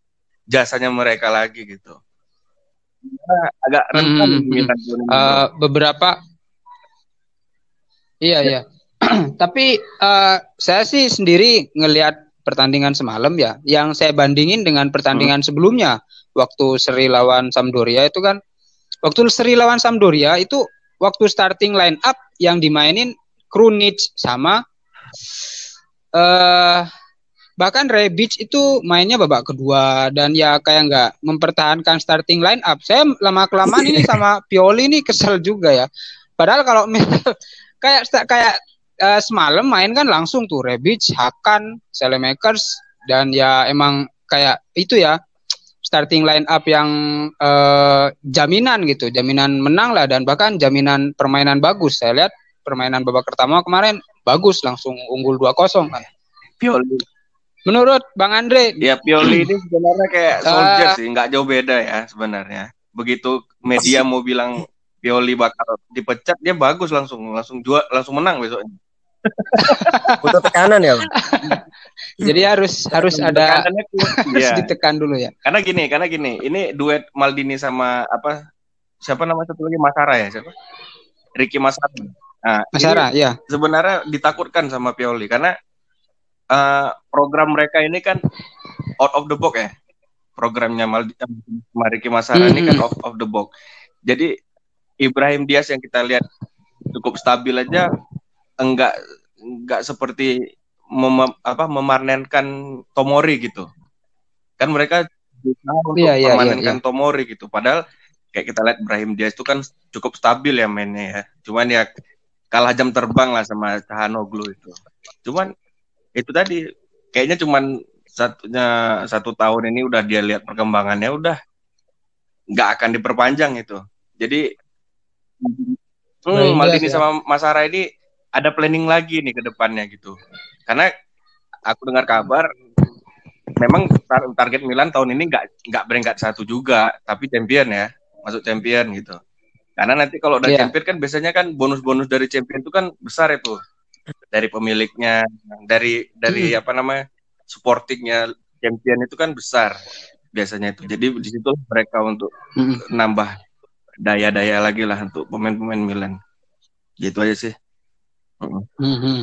jasanya mereka lagi gitu. Nah, agak rentan hmm, Milan uh, beberapa iya iya. <clears throat> Tapi uh, saya sih sendiri ngelihat pertandingan semalam ya yang saya bandingin dengan pertandingan hmm. sebelumnya waktu seri lawan Sampdoria itu kan waktu seri lawan Sampdoria itu waktu starting line up yang dimainin Krunic sama uh, bahkan Rebic itu mainnya babak kedua dan ya kayak nggak mempertahankan starting line up. Saya lama kelamaan ini <laughs> sama Pioli ini kesel juga ya. Padahal kalau <laughs> kayak kayak uh, semalam main kan langsung tuh Rebic, Hakan, Selemakers dan ya emang kayak itu ya starting line up yang uh, jaminan gitu, jaminan menang lah dan bahkan jaminan permainan bagus. Saya lihat permainan babak pertama kemarin bagus langsung unggul 2-0 kan. Pioli. Menurut Bang Andre, ya Pioli ini <clears throat> sebenarnya kayak eh, soldier uh, sih, nggak jauh beda ya sebenarnya. Begitu media mau bilang Pioli bakal dipecat, dia bagus langsung langsung jual langsung menang besoknya. <laughs> Butuh tekanan ya. <laughs> Jadi harus harus ada <laughs> harus ya. ditekan dulu ya. Karena gini, karena gini, ini duet Maldini sama apa? Siapa nama satu lagi Masara ya, siapa? Ricky Masara. Nah, Masara, ya. Sebenarnya ditakutkan sama Pioli karena uh, program mereka ini kan out of the box ya. Programnya Ricky Masara -hmm. ini kan out of the box. Jadi Ibrahim Diaz yang kita lihat cukup stabil aja enggak enggak seperti mem, apa memanenkan Tomori gitu. Kan mereka bisa untuk yeah, yeah, memanenkan yeah, yeah. Tomori gitu. Padahal kayak kita lihat Ibrahim Diaz itu kan cukup stabil ya mainnya ya. Cuman ya kalah jam terbang lah sama Cahanoglu itu. Cuman itu tadi kayaknya cuman satunya satu tahun ini udah dia lihat perkembangannya udah nggak akan diperpanjang itu. Jadi hmm, Maldini ya. sama Mas Ara ini ada planning lagi nih ke depannya gitu. Karena aku dengar kabar memang tar target Milan tahun ini nggak nggak beringkat satu juga, tapi champion ya, masuk champion gitu. Karena nanti kalau udah yeah. champion kan biasanya kan bonus-bonus dari champion itu kan besar itu dari pemiliknya, dari dari hmm. apa namanya supportingnya champion itu kan besar biasanya itu. Jadi di situ mereka untuk hmm. nambah daya-daya lagi lah untuk pemain-pemain Milan. Gitu aja sih. Hmm. Hmm.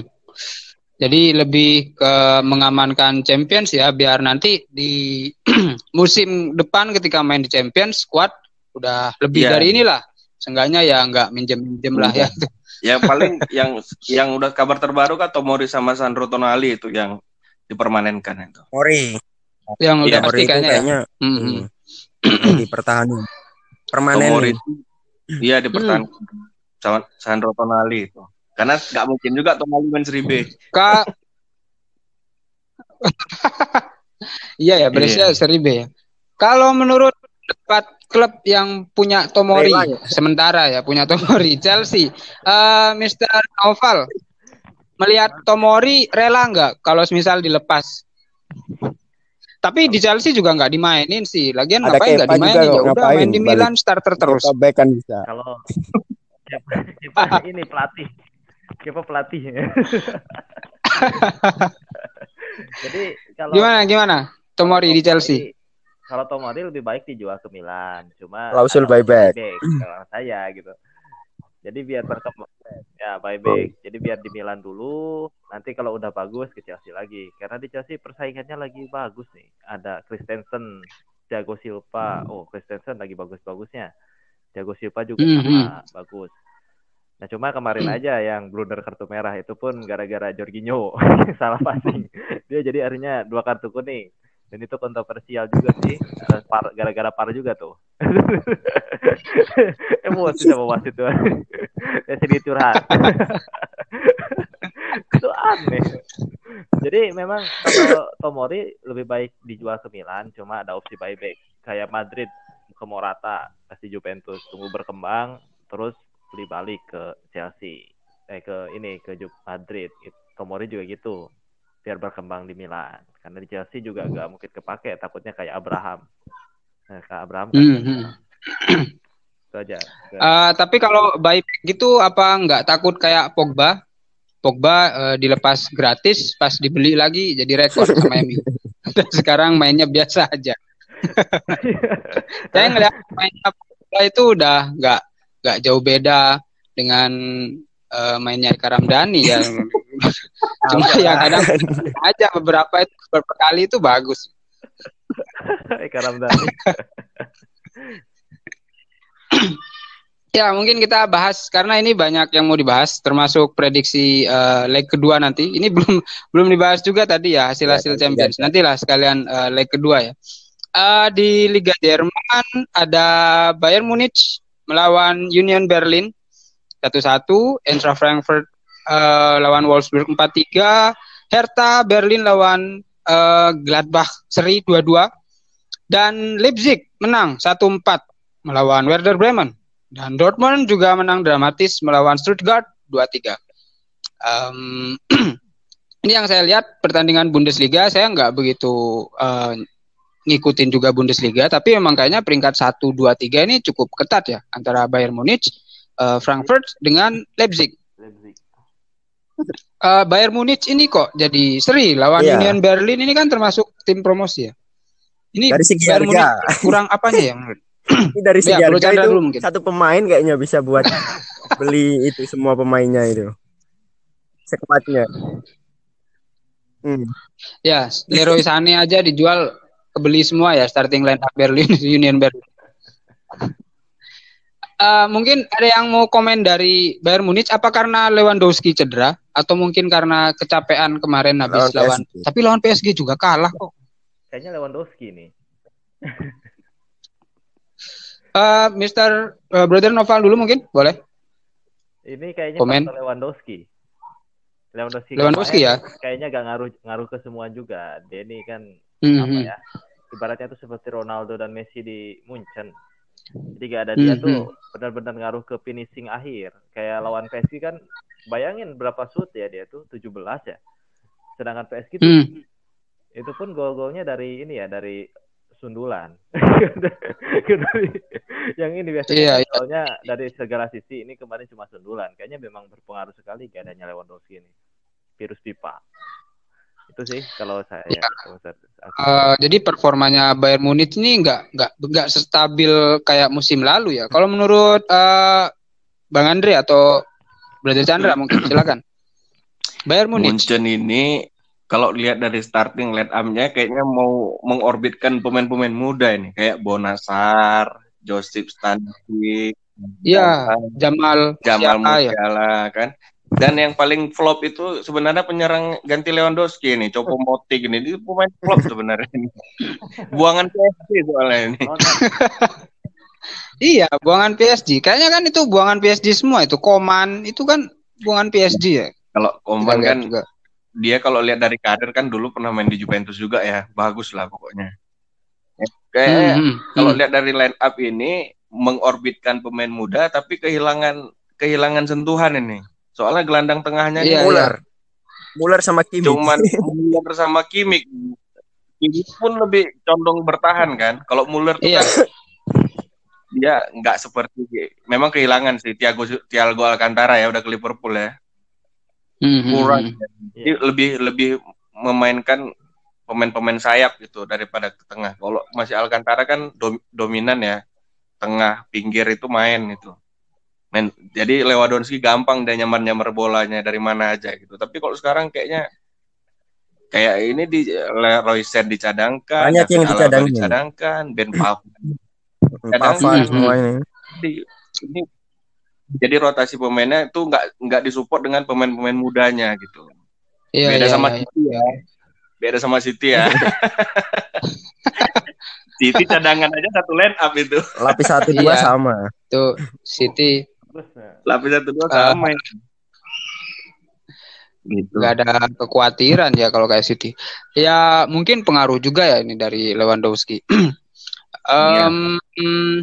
Jadi lebih ke mengamankan Champions ya biar nanti di <clears throat> musim depan ketika main di Champions squad udah lebih yeah. dari inilah. Seenggaknya ya nggak minjem-minjem lah ya. Ya paling yang yang udah kabar terbaru kan Tomori sama Sandro Tonali itu yang dipermanenkan itu. Mori. Yang udah ya, pasti kayaknya, ya. kayaknya ya. Mm -hmm. dipertahankan. Permanen. Tomori iya dipertahankan. Hmm. Sandro Tonali itu. Karena nggak mungkin juga Tonali main seri B. Kak. <laughs> iya ya, Brescia iya. seri B ya. Kalau menurut empat klub yang punya Tomori ya? sementara ya punya Tomori <laughs> Chelsea, uh, eh, Mr. Noval melihat Tomori rela nggak kalau misal dilepas? Tapi di Chelsea juga nggak dimainin sih. Lagian Ada ngapain nggak dimainin? Ya udah main di Milan starter terus. kan bisa. Kalau <laughs> ini pelatih Kepa pelatih. <laughs> Jadi kalau gimana gimana Tomori di Chelsea? Kalau Tomori lebih baik dijual ke Milan, cuma klausul buyback. Kalau saya gitu. Jadi biar berkembang ya buyback. Jadi biar di Milan dulu, nanti kalau udah bagus ke Chelsea lagi. Karena di Chelsea persaingannya lagi bagus nih. Ada Christensen, Thiago Silva. Oh, Christensen lagi bagus-bagusnya. Thiago Silva juga mm -hmm. sama bagus. Nah cuma kemarin hmm. aja yang blunder kartu merah itu pun gara-gara Jorginho <laughs> salah passing. Dia jadi akhirnya dua kartu kuning. Dan itu kontroversial juga sih. Gara-gara par juga tuh. <laughs> Emosi sama wasit tuh. <laughs> ya sedikit curhat. <laughs> itu aneh. Jadi memang kalau Tomori lebih baik dijual ke Milan, cuma ada opsi buyback. Kayak Madrid ke Morata, kasih Juventus tunggu berkembang, terus beli balik ke Chelsea eh ke ini ke Madrid Tomori juga gitu biar berkembang di Milan. Karena di Chelsea juga nggak mungkin kepake takutnya kayak Abraham. Nah, kayak Abraham kan. Mm -hmm. <clears throat> itu aja. Uh, tapi kalau baik gitu apa nggak takut kayak Pogba? Pogba uh, dilepas gratis pas dibeli lagi jadi rekor sama MU <laughs> sekarang mainnya biasa aja. Saya ngeliat mainnya Pogba itu udah nggak nggak jauh beda dengan uh, mainnya Karamdani ya. <laughs> Cuma ya kadang aja beberapa itu beberapa kali itu bagus. <laughs> Ya mungkin kita bahas karena ini banyak yang mau dibahas termasuk prediksi uh, leg kedua nanti. Ini belum <laughs> belum dibahas juga tadi ya hasil-hasil ya, Champions. Nantilah sekalian uh, leg kedua ya. Uh, di Liga Jerman ada Bayern Munich melawan Union Berlin 1-1, Eintracht Frankfurt uh, lawan Wolfsburg 4-3, Hertha Berlin lawan uh, Gladbach seri 2-2 dan Leipzig menang 1-4 melawan Werder Bremen dan Dortmund juga menang dramatis melawan Stuttgart 2-3. Um, <clears throat> ini yang saya lihat pertandingan Bundesliga saya nggak begitu uh, ngikutin juga Bundesliga, tapi memang kayaknya peringkat 1 2 3 ini cukup ketat ya antara Bayern Munich, uh, Frankfurt dengan Leipzig. Leipzig. Uh, Bayern Munich ini kok jadi seri lawan yeah. Union Berlin ini kan termasuk tim promosi ya. Ini dari segi Bayern harga. Munich kurang apanya ya <clears throat> Ini dari segi ya, harga itu mungkin. satu pemain kayaknya bisa buat <laughs> beli itu semua pemainnya itu. Sekuatnya. Hmm. Ya, Leroy Sané aja dijual kebeli semua ya starting line up Berlin <laughs> Union Berlin. Uh, mungkin ada yang mau komen dari Bayern Munich apa karena Lewandowski cedera atau mungkin karena kecapean kemarin habis lawan, lawan tapi lawan PSG juga kalah kok. Kayaknya Lewandowski nih. uh, <laughs> Mister uh, Brother Noval dulu mungkin boleh. Ini kayaknya komen Lewandowski. Lewandowski, Lewandowski ya. Kayaknya gak ngaruh ngaruh ke semua juga. Denny kan Hmm, apa hmm. ya ibaratnya itu seperti Ronaldo dan Messi di Munchen jadi gak ada dia Hmm, tuh benar-benar ngaruh ke finishing akhir. Kayak lawan PSG kan bayangin berapa shoot ya dia tuh? 17 ya? Sedangkan PSG tuh Hmm. itu pun gol-golnya dari ini ya dari sundulan. <laughs> Yang ini biasanya iya. golnya dari segala sisi ini kemarin cuma sundulan. Kayaknya memang berpengaruh sekali gak adanya Lewandowski ini. Virus pipa itu sih kalau saya kalau saya- aku- Eh, jadi performanya Bayern Munich ini nggak nggak nggak stabil kayak musim lalu ya. Kalau menurut eh, Bang Andre atau Brother Chandra mungkin <clears throat> silakan. Bayern Munich. Munchen ini kalau lihat dari starting line up-nya kayaknya mau mengorbitkan pemain-pemain muda ini kayak Bonasar, Josip Stanisic, Iya, Jamal Jamal Musiala ya. Kan. Dan yang paling flop itu sebenarnya penyerang ganti Lewandowski ini, Copo Moting ini. Itu pemain flop sebenarnya ini. Buangan PSG soalnya ini. Iya, buangan PSG. Kayaknya kan itu buangan PSG semua itu. Koman itu kan buangan PSG ya. Kalau Koman kan juga. dia kalau lihat dari karir kan dulu pernah main di Juventus juga ya. Bagus lah pokoknya. Ya, Kayak Hmm, hmm, kalau hmm. lihat dari line up ini mengorbitkan pemain muda tapi kehilangan kehilangan sentuhan ini. Soalnya gelandang tengahnya ini Iya, Muller. Muller sama Kimi. cuman <laughs> Muller sama Kimmich. Kimmich pun lebih condong bertahan kan. Kalau Muller tuh Iya. kan dia nggak seperti memang kehilangan sih Thiago Thiago Alcantara ya udah ke Liverpool ya. Hmm, hmm, Kurang. hmm. Jadi lebih lebih memainkan pemain-pemain sayap gitu daripada ke tengah. Kalau masih Alcantara kan dom- dominan ya. Tengah, pinggir itu main gitu. Main, jadi Lewandowski gampang dia nyamar-nyamar bolanya dari mana aja gitu. Tapi kalau sekarang kayaknya kayak ini di Leroy Sen dicadangkan, Banyak yang dicadangin. dicadangkan, Ben Pavard <laughs> Hmm. semua ini. di- ini jadi rotasi pemainnya itu nggak nggak disupport dengan pemain-pemain mudanya gitu. Iya, Beda iya, sama iya. City ya. Beda sama City ya. <laughs> City cadangan aja satu line up itu. Lapis satu dua Iya. sama. Itu City Lapis satu dua Eh, sama ya. Gitu. nggak ada kekhawatiran ya kalau kayak City. Ya mungkin pengaruh juga ya ini dari Lewandowski. <clears throat> Em, mm,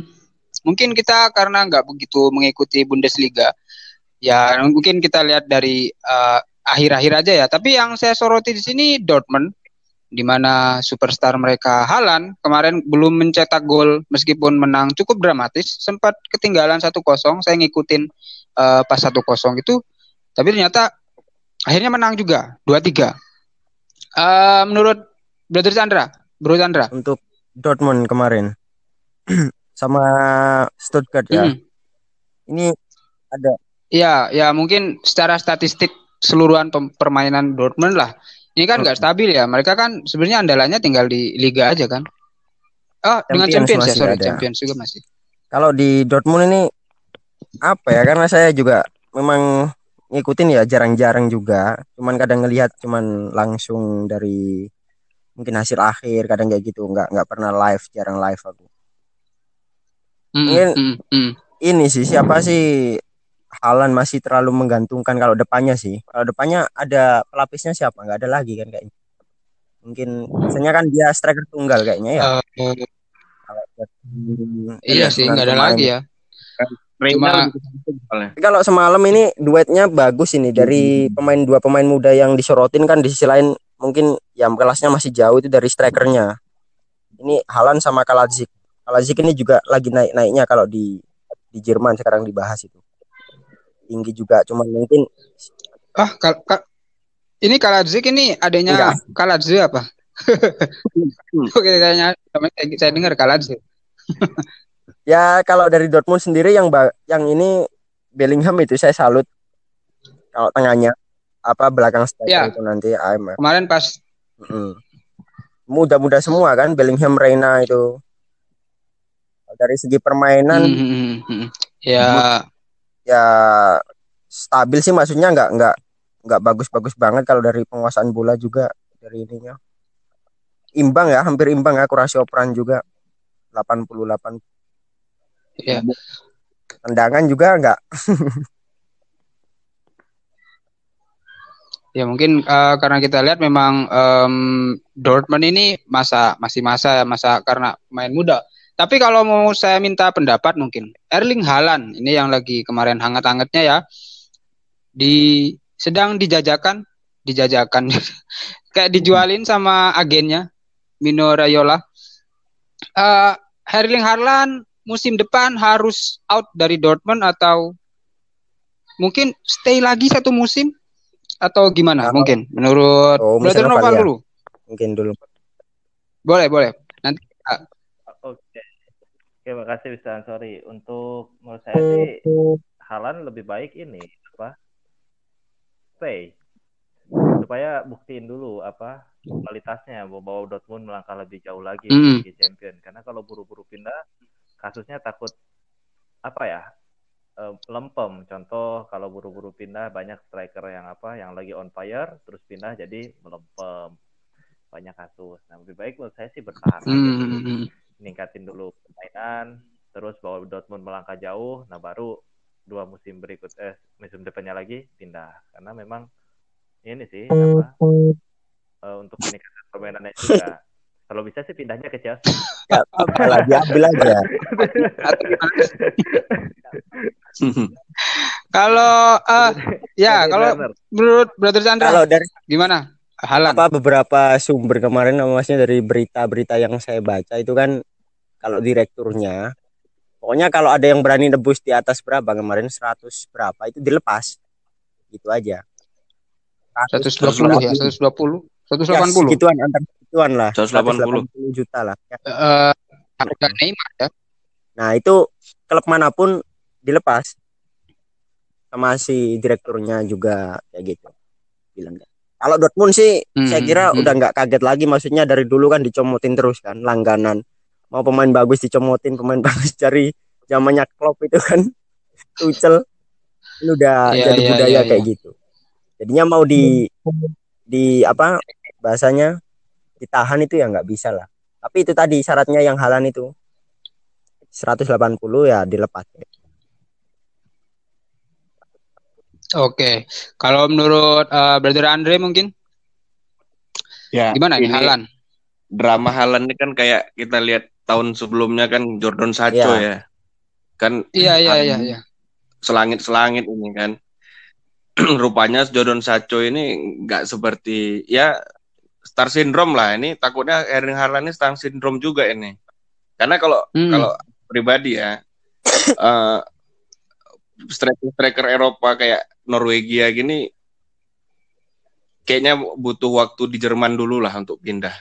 mungkin kita karena nggak begitu mengikuti Bundesliga, ya mungkin kita lihat dari eh, akhir-akhir aja ya. Tapi yang saya soroti di sini Dortmund, di mana superstar mereka Halan kemarin belum mencetak gol meskipun menang cukup dramatis, sempat ketinggalan 1-0. Saya ngikutin eh, pas 1-0 itu, tapi ternyata akhirnya menang juga 2-3. Eh, menurut Brother Chandra, Bro Chandra, Untuk Dortmund kemarin. <clears throat> sama Stuttgart ya. Hmm. Ini ada Iya, ya mungkin secara statistik keseluruhan pem- permainan Dortmund lah. Ini kan nggak stabil ya. Mereka kan sebenarnya andalannya tinggal di liga aja kan. Oh, dengan Champions Champions ya, sorry, ada. Champions juga masih. kalau di Dortmund ini apa ya karena saya juga memang ngikutin ya jarang-jarang juga cuman kadang ngelihat cuman langsung dari mungkin hasil akhir kadang kayak gitu nggak nggak pernah live jarang live aku Hmm, Mungkin- hmm, hmm. ini sih siapa sih Halan masih terlalu menggantungkan kalau depannya sih kalau depannya ada pelapisnya siapa nggak ada lagi kan kayaknya mungkin biasanya kan dia striker tunggal kayaknya ya Hmm, iya sih, aturan nggak ada lagi ya. Cuma- cantik soalnya. kalau semalam ini duetnya bagus ini dari pemain dua pemain muda yang disorotin kan di sisi lain mungkin yang kelasnya masih jauh itu dari strikernya. Ini Halan sama Kaladzic. Kaladzic ini juga lagi naik-naiknya kalau di di Jerman sekarang dibahas itu. Tinggi juga cuman mungkin Ah, kal kal- ini Kaladzic ini adanya Kaladzic apa? <laughs> Oke, kayaknya saya- dengar Kaladzic. <laughs> ya kalau dari Dortmund sendiri yang yang ini Bellingham itu saya salut. Kalau tengahnya apa belakang striker Ya. itu nanti I'm Kemarin pas Mm. Muda-muda semua kan Bellingham Reina itu. Dari segi permainan Hmm, hmm, hmm, hmm. ya ya stabil sih maksudnya nggak nggak nggak bagus-bagus banget kalau dari penguasaan bola juga dari ininya. Imbang ya, hampir imbang ya kurasi operan juga 88 ya tendangan juga nggak <laughs> Ya mungkin uh, karena kita lihat memang um, Dortmund ini masa masih masa masa karena main muda. Tapi kalau mau saya minta pendapat mungkin Erling Haaland ini yang lagi kemarin hangat-hangatnya ya di sedang dijajakan dijajakan <laughs> kayak dijualin sama agennya Mino Raiola. Uh, Erling Haaland musim depan harus out dari Dortmund atau mungkin stay lagi satu musim atau gimana? Mungkin menurut oh, Brother Noval ya. dulu. Mungkin dulu. Boleh, boleh. Oke. Makasih Bisa. Sorry. Untuk menurut saya sih Halan lebih baik ini apa? Stay. Supaya buktiin dulu apa kualitasnya bahwa Dortmund melangkah lebih jauh lagi mm. di Champion. Karena kalau buru-buru pindah kasusnya takut apa ya uh, lempem. Contoh kalau buru-buru pindah banyak striker yang apa yang lagi on fire terus pindah jadi melempem. Banyak kasus. Nah, lebih baik menurut saya sih bertahan mm -hmm. aja. Ningkatin dulu permainan, terus bawa Dortmund melangkah jauh, nah baru dua musim berikut eh musim depannya lagi pindah. Karena memang ini sih apa uh, untuk meningkatkan permainannya juga kalau bisa sih pindahnya ke Chelsea. Ya, apa lah, diambil aja. <laughs> kalau uh, ya kalau menurut Brother Chandra kalau dari gimana? Halan. Apa beberapa sumber kemarin maksudnya dari berita-berita yang saya baca itu kan kalau direkturnya pokoknya kalau ada yang berani nebus di atas berapa kemarin 100 berapa itu dilepas. Gitu aja. 120 ya, 120. 180. Ya, segituan antar segituan lah 180, 180 juta lah ya. uh, harga Neymar ya nah itu klub mana pun dilepas sama si direkturnya juga kayak gitu bilang kalau Dortmund sih hmm, saya kira hmm. udah nggak kaget lagi maksudnya dari dulu kan dicomotin terus kan langganan mau pemain bagus dicomotin pemain <laughs> bagus cari zamannya klub itu kan. Tuchel. Ini udah yeah, jadi yeah, budaya yeah, kayak yeah. gitu. Jadinya mau di di apa bahasanya ditahan itu ya nggak bisa lah. Tapi itu tadi syaratnya yang halan itu. 180 ya dilepas. Oke, kalau menurut uh, Brother Andre mungkin? Ya gimana ini Halan? Drama Halan ini kan kayak kita lihat tahun sebelumnya kan Jordan Sacho ya, ya. kan iya iya iya iya. selangit selangit ini kan. <clears throat> Rupanya Jordan Sacho ini nggak seperti ya star syndrome lah ini. Takutnya Erling Haaland ini star syndrome juga ini. Karena kalau hmm. kalau pribadi ya <laughs> uh, striker striker Eropa kayak Norwegia gini kayaknya butuh waktu di Jerman dulu lah untuk pindah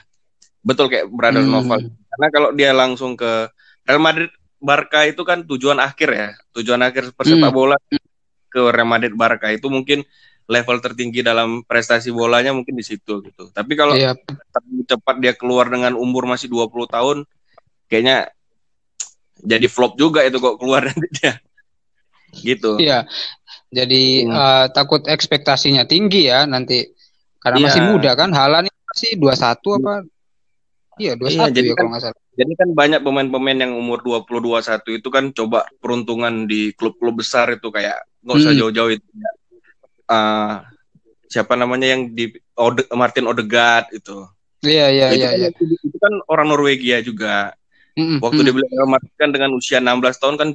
betul kayak brother hmm. Novel karena kalau dia langsung ke Real Madrid Barca itu kan tujuan akhir ya tujuan akhir persepak hmm. bola ke Real Madrid Barca itu mungkin level tertinggi dalam prestasi bolanya mungkin di situ gitu. Tapi kalau iya. cepat dia keluar dengan umur masih 20 tahun kayaknya jadi flop juga itu kok keluar <laughs> nanti dia. Gitu. Iya. Jadi hmm. uh, takut ekspektasinya tinggi ya nanti karena iya. masih muda kan. Halan masih 21 apa? Iya, 21 iya, jadi ya kan, kalau nggak salah. Jadi kan banyak pemain-pemain yang umur 20 21 itu kan coba peruntungan di klub-klub besar itu kayak nggak usah hmm. jauh-jauh itu uh, siapa namanya yang di Ode, Martin Odegaard itu. Iya iya itu iya. Kan, iya. Itu, itu kan orang Norwegia juga. Mm-hmm. Waktu mm. dia beli Real Madrid kan dengan usia 16 tahun kan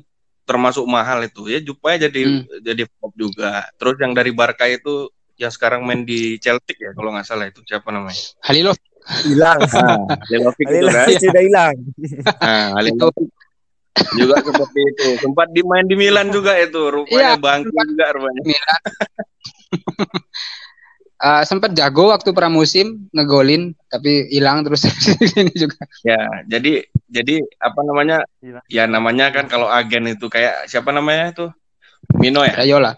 termasuk mahal itu ya supaya jadi mm. jadi pop juga. Terus yang dari Barca itu yang sekarang main di Celtic ya kalau nggak salah itu siapa namanya? Halilov. Hilang. Nah, Halilovic itu kan. Sudah hilang. Nah, Halilovic juga seperti itu. Sempat dimain di Milan juga itu. Rupanya ya, bangku juga rupanya. Milan. uh, <laughs> sempat jago waktu pramusim ngegolin tapi hilang terus <laughs> ini juga. Ya, jadi jadi apa namanya? Ya namanya kan kalau agen itu kayak siapa namanya itu? Mino ya? Rayola.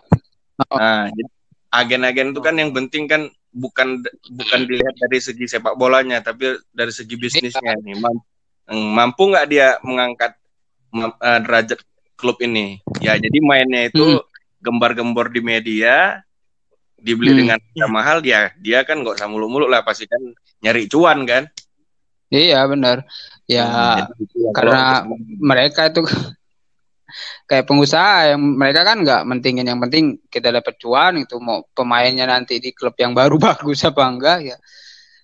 Oh. Nah, jadi agen-agen itu kan yang penting kan bukan bukan dilihat dari segi sepak bolanya tapi dari segi bisnisnya nih. Mampu nggak dia mengangkat uh, derajat klub ini? Ya jadi mainnya itu hmm. gembar-gembor di media dibeli hmm. dengan harga mahal dia dia kan nggak usah mulu-mulu lah pasti kan nyari cuan kan? Iya benar. Ya hmm, gitu, karena mereka itu <laughs> kayak pengusaha yang mereka kan nggak mentingin yang penting kita dapat cuan itu mau pemainnya nanti di klub yang baru <laughs> bagus apa enggak ya.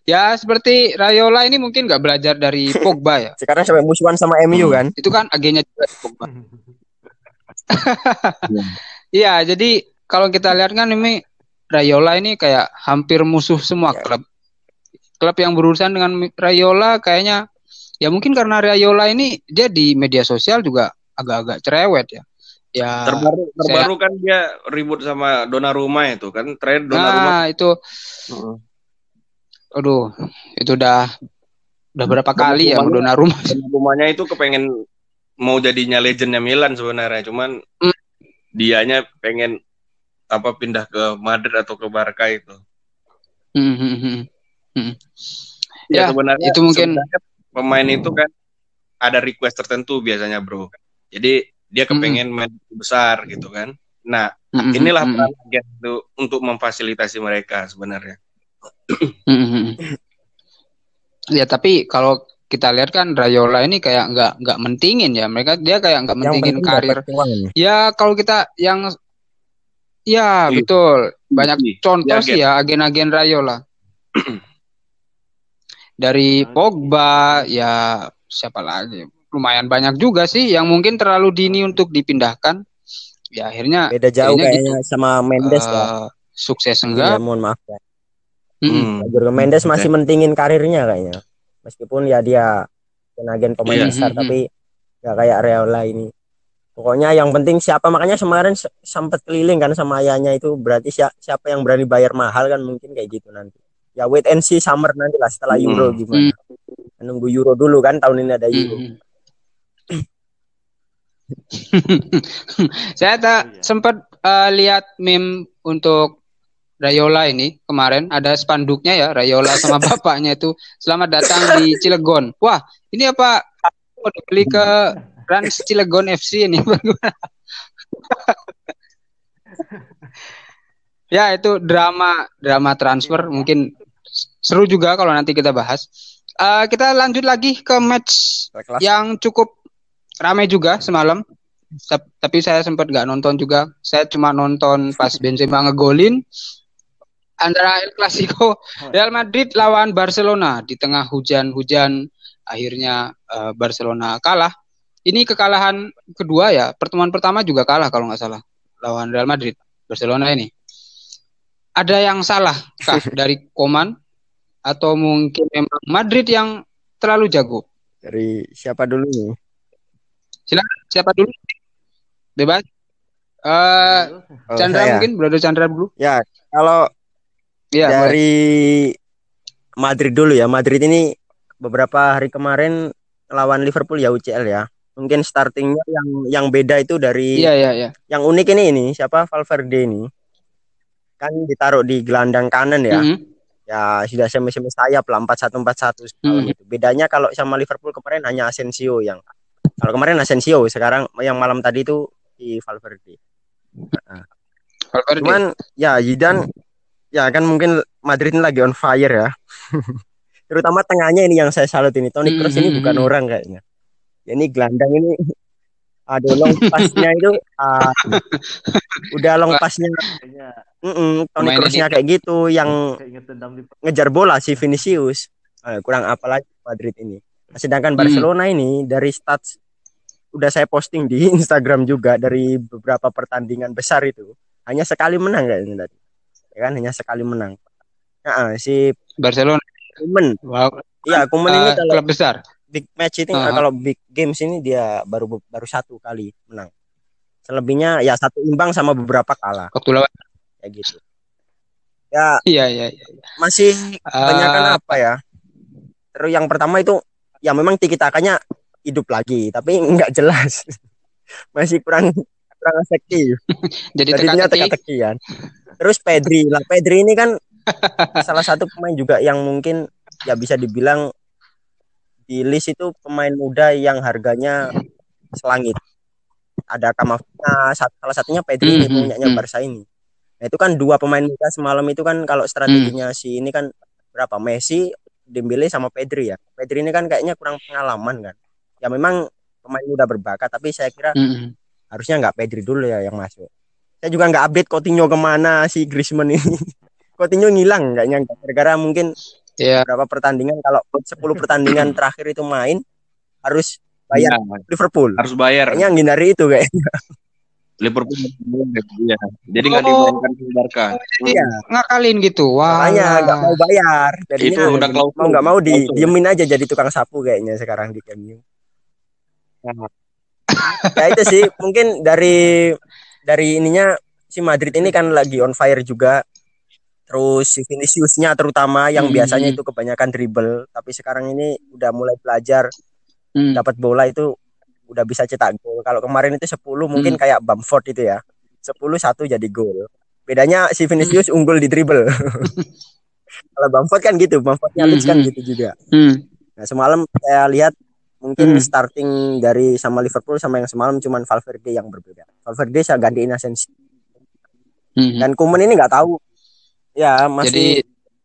Ya seperti Rayola ini mungkin nggak belajar dari <laughs> Pogba ya. Sekarang sampai musuhan sama MU kan. itu kan agennya juga Pogba. <laughs> Iya jadi kalau kita lihat kan ini Rayola ini kayak hampir musuh semua Ya. klub. Klub yang berurusan dengan Rayola kayaknya ya mungkin karena Rayola ini dia di media sosial juga agak-agak cerewet ya. Ya terbaru terbaru kan dia ribut sama Donnarumma itu kan? Terakhir Donnarumma nah itu Heeh. aduh itu udah udah berapa kali ya sama Donnarumma- Donnarumma. Donnarumma itu kepengen mau jadinya legendnya Milan sebenarnya cuman Hmm. dianya pengen apa pindah ke Madrid atau ke Barca itu. Hmm, hmm, hmm. Ya, ya, sebenarnya itu mungkin- sebenarnya pemain itu kan ada request tertentu biasanya bro jadi dia kepengen main besar gitu kan nah Hmm, hmm, inilah hmm, peran agen itu untuk memfasilitasi mereka sebenarnya hmm, hmm, hmm. ya tapi kalau kita lihat kan Rayola ini kayak nggak nggak mentingin ya mereka dia kayak nggak mentingin karir. Ya kalau kita yang ya Iya. betul banyak Iya, contoh iya, sih ya agen-agen Rayola. <clears throat> Dari Pogba ya siapa lagi? Lumayan banyak juga sih yang mungkin terlalu dini untuk dipindahkan. Ya akhirnya Beda jauh Kayaknya kayaknya sama Mendes ya. eh, sukses Iya, enggak? mohon maaf ya. Hmm. Jurgen Mendes masih mentingin karirnya kayaknya. Meskipun ya dia agen pemain Iya. besar Mhm. tapi nggak kayak Reola ini. Pokoknya yang penting siapa makanya kemarin se- sempat keliling kan sama ayahnya itu berarti si- siapa yang berani bayar mahal kan mungkin kayak gitu nanti. Ya wait and see summer nanti lah setelah Hmm. Euro gimana. Nunggu Euro dulu kan tahun ini ada Euro. Mm-mm. <laughs> Saya tak Iya. sempat eh, lihat meme untuk Rayola ini kemarin ada spanduknya ya Rayola sama <laughs> bapaknya itu selamat datang di Cilegon. Wah, ini apa mau beli ke Rans Cilegon FC ini? <laughs> ya, itu drama drama transfer mungkin seru juga kalau nanti kita bahas. Eh, kita lanjut lagi ke match yang cukup ramai juga semalam. Tap- Tapi saya sempat nggak nonton juga. Saya cuma nonton pas Benzema ngegolin antara El Clasico Real Madrid lawan Barcelona di tengah hujan-hujan akhirnya eh, Barcelona kalah. Ini kekalahan kedua ya. Pertemuan pertama juga kalah kalau nggak salah lawan Real Madrid. Barcelona ini. Ada yang salah kah <laughs> dari Koman atau mungkin memang Madrid yang terlalu jago? dari siapa dulu nih? Siapa dulu? Bebas. Eh Oh, Chandra saya. mungkin, Brother Chandra dulu. Ya, kalau boleh. dari Madrid dulu ya. Madrid ini beberapa hari kemarin lawan Liverpool ya UCL ya. Mungkin startingnya yang yang beda itu dari Iya, iya, iya. yang unik ini ini siapa Valverde ini kan ditaruh di gelandang kanan ya. Mhm. Ya sudah semi-semi sayap lah 4141 semalam Mhm. itu. Bedanya kalau sama Liverpool kemarin hanya Asensio yang kalau kemarin Asensio, sekarang yang malam tadi itu di Valverde. Valverde. Cuman ya Zidane ya kan mungkin Madrid ini lagi on fire ya. <laughs> Terutama tengahnya ini yang saya salut ini. Toni Kroos ini bukan orang kayaknya. Ya, ini gelandang ini aduh long pasnya itu ah, udah long pasnya Kayaknya mm Toni Kroosnya kayak gitu yang ngejar bola si Vinicius. Eh, kurang apa lagi Madrid ini. Sedangkan Hmm. Barcelona ini dari stats udah saya posting di <laughs> Instagram juga dari beberapa pertandingan besar itu hanya sekali menang kayaknya tadi. Ya kan hanya sekali menang. Nah, si Barcelona. Kuman, Wow. iya Kuman ini Eh, kalau klub besar. big match ini Aha. kalau big games ini dia baru baru satu kali menang. Selebihnya ya satu imbang sama beberapa kalah Waktu lawan. kayak gitu. Ya Iya, iya, iya. masih Eh, kebanyakan apa ya? Terus yang pertama itu ya memang tiki takanya hidup lagi, tapi <laughs> nggak jelas. Masih kurang kurang efektif. <laughs> jadi Jadinya teka-teki. kan. Terus Pedri lah, Pedri ini kan <laughs> salah satu pemain juga yang mungkin ya bisa dibilang di list itu pemain muda yang harganya selangit. Ada Kamavinga, salah satunya Pedri ini Hmm, punyanya hmm. Barca ini. Nah, itu kan dua pemain muda semalam itu kan kalau strateginya Hmm. si ini kan berapa? Messi, Dembele sama Pedri ya. Pedri ini kan kayaknya kurang pengalaman kan. Ya memang pemain muda berbakat tapi saya kira Mm-mm. harusnya nggak Pedri dulu ya yang masuk saya juga nggak update Coutinho ke mana si Griezmann ini <laughs> Coutinho ngilang kayaknya gara-gara mungkin Ya. berapa pertandingan kalau 10 pertandingan <clears throat> terakhir itu main harus bayar Iya, Liverpool harus bayar. kayaknya menghindari itu kayak Liverpool iya. Jadi nggak Oh. dimainkan Barca. iya Ngakalin gitu. Wah. makanya nggak mau bayar jadinya Itu udah mau nggak mau di diemin aja jadi tukang sapu kayaknya sekarang di MU. Ya itu sih mungkin dari dari ininya si Madrid ini kan lagi on fire juga terus si Viniciusnya terutama yang Hmm. biasanya itu kebanyakan dribble tapi sekarang ini udah mulai belajar Hmm. dapat bola itu udah bisa cetak gol kalau kemarin itu 10 mungkin Hmm. kayak Bamford itu ya 10 satu jadi gol bedanya si Vinicius Hmm. unggul di dribble <laughs> kalau Bamford kan gitu Bamfordnya Hmm, Leeds kan hmm. gitu juga Hmm. Nah, semalam saya lihat mungkin Hmm. starting dari sama Liverpool sama yang semalam cuman Valverde yang berbeda. Valverde saya gantiin Asensio. Hmm. Dan Kuman ini nggak tahu. Ya, masih Jadi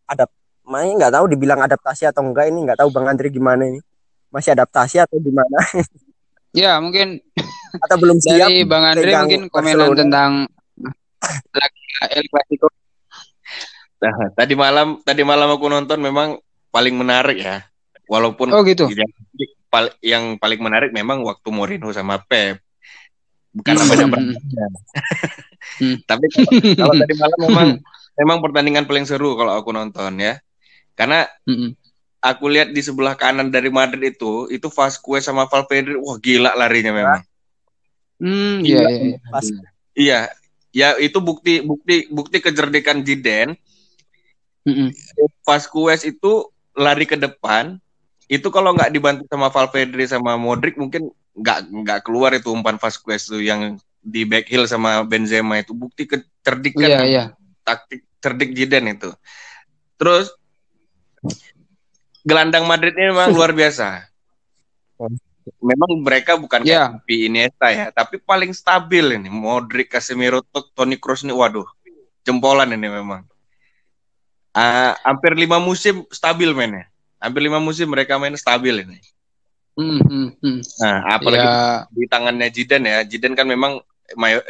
adap main nggak tahu dibilang adaptasi atau enggak ini nggak tahu Bang Andri gimana ini. Masih adaptasi atau gimana ya mungkin <laughs> atau belum siap dari Bang Andre pegang mungkin komenan Barcelona. tentang laga El Clasico. Nah, tadi malam tadi malam aku nonton memang paling menarik ya. Walaupun Oh gitu. yang, yang paling menarik memang waktu Mourinho sama Pep. Bukan Hmm. namanya Hmm. Hmm. <laughs> Tapi kalau, kalau tadi malam memang memang pertandingan paling seru kalau aku nonton ya. Karena Hmm. aku lihat di sebelah kanan dari Madrid itu, itu Vasquez sama Valverde, wah gila larinya memang. Hmm, iya, iya, iya. Iya, ya itu bukti bukti bukti kecerdikan Zidane. Hmm. Vasquez itu lari ke depan, itu kalau nggak dibantu sama Valverde sama Modric mungkin nggak nggak keluar itu umpan Vasquez tuh yang di back heel sama Benzema itu bukti kecerdikan Iya, iya. taktik cerdik Zidane itu. Terus gelandang Madrid ini memang <laughs> luar biasa. Memang mereka bukan kayak Xavi, Iniesta ya, tapi paling stabil ini. Modric, Casemiro, Toni Kroos ini, waduh, jempolan ini memang. Ah, hampir lima musim stabil mainnya. Hampir lima musim mereka main stabil ini. Hmm, hmm, hmm. Nah, apalagi Ya, di tangannya Zidane ya. Zidane kan memang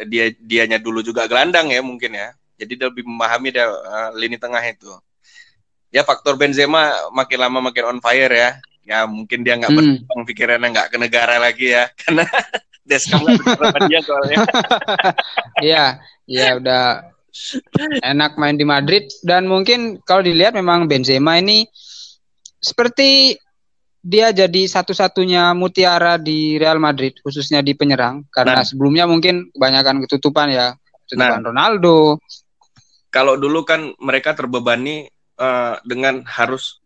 dia dianya dulu juga gelandang ya mungkin ya. Jadi dia lebih memahami dia eh, lini tengah itu. Ya faktor Benzema makin lama makin on fire ya. Ya mungkin dia nggak Hmm. berkembang pikirannya nggak ke negara lagi ya. <laughs> Karena Deska nggak bersama dia soalnya. <laughs> Iya, iya udah enak main di Madrid dan mungkin kalau dilihat memang Benzema ini seperti dia jadi satu-satunya mutiara di Real Madrid khususnya di penyerang karena Nah. sebelumnya mungkin kebanyakan ketutupan ya ketutupan Nah. Ronaldo. Kalau dulu kan mereka terbebani eh, dengan harus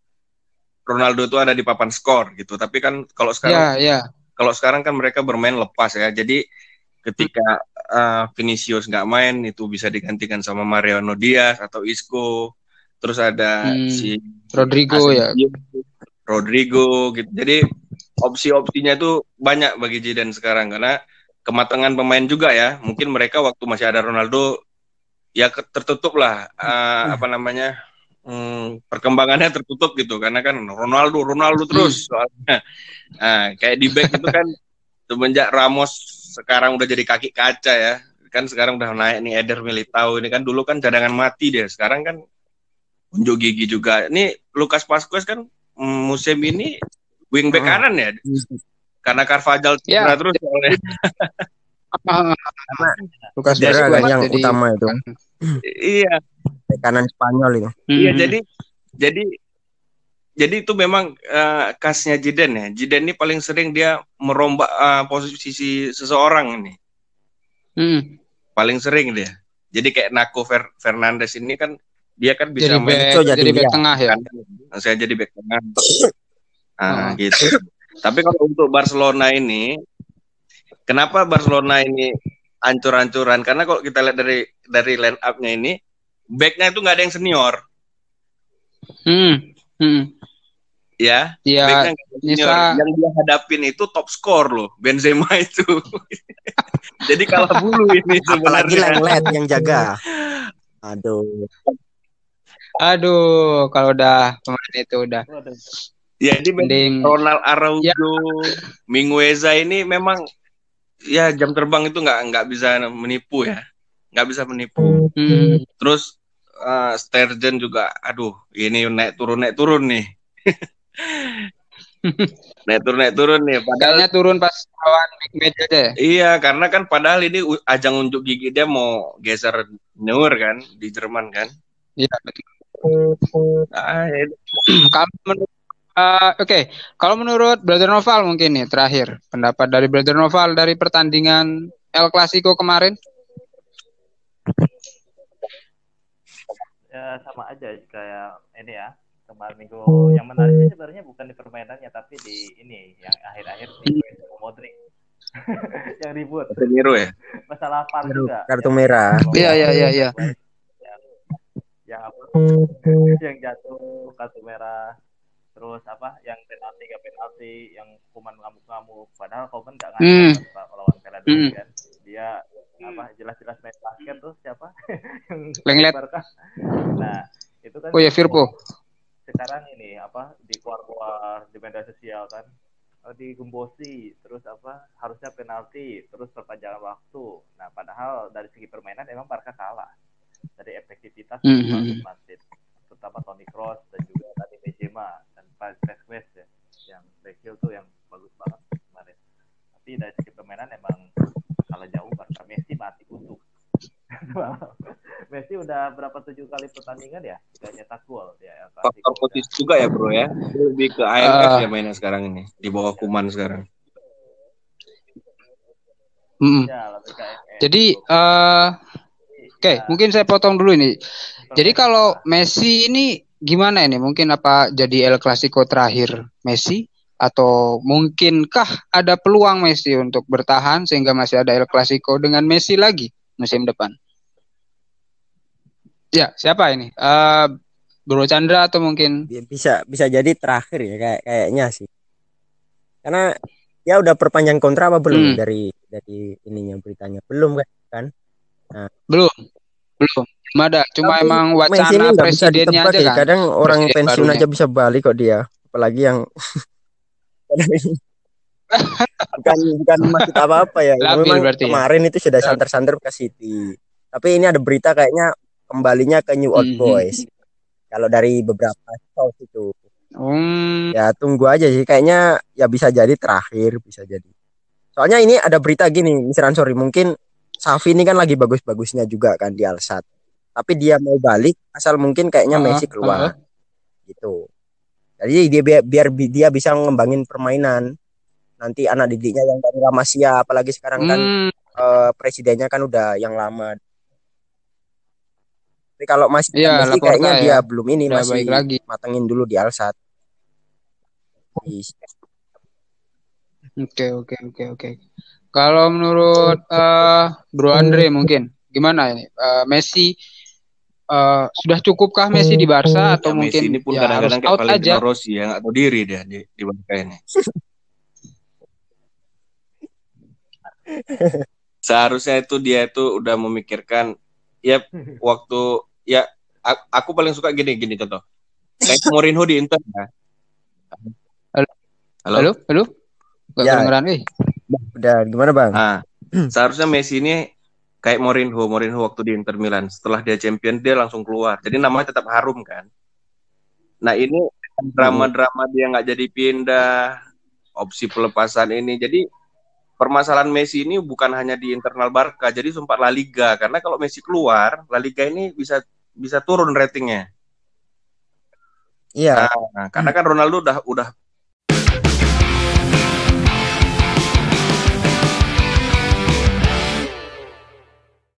Ronaldo itu ada di papan skor gitu. Tapi kan kalau sekarang Ya, ya. kalau sekarang kan mereka bermain lepas ya. Jadi ketika uh, Vinicius nggak main itu bisa digantikan sama Mariano Diaz atau Isco. Terus ada Hmm, si Rodrigo ya. Asensio, Rodrigo gitu. Jadi opsi-opsinya itu banyak bagi Zidane sekarang karena kematangan pemain juga ya. Mungkin mereka waktu masih ada Ronaldo ya tertutup lah uh, apa namanya hmm, perkembangannya tertutup gitu karena kan Ronaldo Ronaldo terus soalnya. Nah, kayak di back itu kan semenjak Ramos sekarang udah jadi kaki kaca ya. Kan sekarang udah naik nih Eder Militao ini kan dulu kan cadangan mati dia. Sekarang kan unjuk gigi juga. Ini Lukas Pasquez kan mm, musim ini wingback Hmm. kanan ya. Karena Carvajal cedera Ya. terus soalnya. Lukas Vazquez kan yang jadi- utama itu iya, Bek kanan Spanyol itu iya Hmm, jadi jadi jadi itu memang eh, khasnya Zidane ya. Zidane ini paling sering dia merombak eh, posisi seseorang ini. hmm. Paling sering dia. Jadi kayak Naco Fer- Fernandes ini kan dia kan bisa jadi main back, Itu jadi jadi back tengah ya. kan saya jadi back tengah. Ah Oh. gitu. Tapi kalau untuk Barcelona ini kenapa Barcelona ini ancur-ancuran? Karena kalau kita lihat dari dari line up-nya ini backnya itu nggak ada yang senior. Hmm. Hmm. ya? Ya, backnya ada senior Nisa- yang dia hadapin itu top score loh Benzema <laughs> itu. Jadi kalah bulu ini apalagi sebenarnya. Lenglet yang jaga. <laughs> Aduh aduh kalau udah pemain itu udah ya jadi mending Ronald Araujo, Ya. Mingueza ini memang ya jam terbang itu nggak nggak bisa menipu ya, nggak bisa menipu. Hmm. Terus uh, Sturgeon juga, aduh, ini naik turun naik turun nih. <laughs> naik turun naik turun nih. Padahal Kayaknya turun pas lawan big match aja ya. iya, karena kan padahal ini u- ajang unjuk gigi dia mau geser Neuer kan di Jerman kan. Iya betul. Ini- Kalau menurut eh, oke, kalau menurut Brother Noval mungkin nih terakhir pendapat dari Brother Noval dari pertandingan El Clasico kemarin. ya sama aja kayak ini ya kemarin minggu yang menarik sih sebenarnya bukan di permainannya tapi di ini yang akhir-akhir di Modric <laughs> yang ribut Casemiro ya. masalah VAR juga Kartu merah. Iya, iya, iya, iya. Yang yang apa yang jatuh kartu merah terus apa yang penalti ke penalti yang kuman ngamuk-ngamuk padahal nggak Hmm. ngajak kan, lawan Peladus Hmm. kan dia apa jelas-jelas main basket tuh siapa <laughs> yang Lenglet. Nah itu kan Oh ya Firpo. sekarang ini apa di keluar-keluar di media sosial kan eh, digembosi terus apa harusnya penalti terus perpanjangan waktu nah padahal dari segi permainan emang Barca kalah dari efektivitas Mhm. bagus Madrid terutama Toni Kroos dan juga tadi Benzema dan Vasquez ya yang Brazil tuh yang bagus banget kemarin tapi dari segi permainan emang kalah jauh Barca Messi mati untuk <laughs> Messi udah berapa tujuh kali pertandingan ya gak nyetak gol ya Faktor posisi juga ya bro ya. Lebih ke AMF Ah. ya mainnya sekarang ini di bawah Kuman sekarang. Ya, lebih ke MF. Jadi eh oke, Ya, mungkin saya potong dulu ini. Jadi permainan kalau. Messi ini gimana ini? Mungkin apa jadi El Clasico terakhir Messi atau mungkinkah ada peluang Messi untuk bertahan sehingga masih ada El Clasico dengan Messi lagi musim depan? Ya, siapa ini? Eh Bro Chandra atau mungkin Bi- bisa bisa jadi terakhir ya kayak kayaknya sih karena ya udah perpanjang kontrak apa belum Hmm. dari dari ininya beritanya belum kan belum? Belum. Belum ada. Cuma Tapi emang wacana presidennya aja ya kan. kadang orang Presiden pensiun barunya. aja bisa balik kok dia apalagi yang <laughs> bukan bukan maksud apa apa ya Labil memang berarti ya. kemarin itu sudah santer-santer ke City tapi ini ada berita kayaknya kembalinya ke New Old Mhm. Boys kalau dari beberapa source itu Hmm, ya tunggu aja sih kayaknya ya bisa jadi terakhir bisa jadi soalnya ini ada berita gini Mr. Ansori mungkin Safi ini kan lagi bagus-bagusnya juga kan di Alsat tapi dia mau balik asal mungkin kayaknya Uh-uh, Messi keluar. gitu. Jadi dia biar, biar bi- dia bisa ngembangin permainan. Nanti anak didiknya yang dari La Masia apalagi sekarang kan hmm, eh, presidennya kan udah yang lama. Tapi kalau masih Iya, Messi kayaknya ya. dia belum ini udah masih lagi. matengin dulu di Alsat Oke, oke, oke, oke. Kalau menurut eh Bro Andre mungkin gimana ini? Eh, Messi eh, sudah cukupkah Messi di Barca atau Ya, mungkin Messi ini pun ya harus kadang-kadang kayak out aja? Rossi ya nggak tahu diri dia di di Barca ini. <laughs> Seharusnya itu dia itu udah memikirkan ya waktu ya aku paling suka gini gini contoh. Kayak Mourinho di Inter ya. Halo? Halo. Halo, halo. Gak Ya. kedengeran, eh. udah gimana bang Nah, seharusnya Messi ini kayak Mourinho, Mourinho waktu di Inter Milan. Setelah dia champion dia langsung keluar. Jadi namanya tetap harum kan. Nah ini drama-drama dia nggak jadi pindah, opsi pelepasan ini. Jadi permasalahan Messi ini bukan hanya di internal Barca, jadi sempat La Liga. Karena kalau Messi keluar, La Liga ini bisa bisa turun ratingnya. iya Nah, karena kan Ronaldo udah udah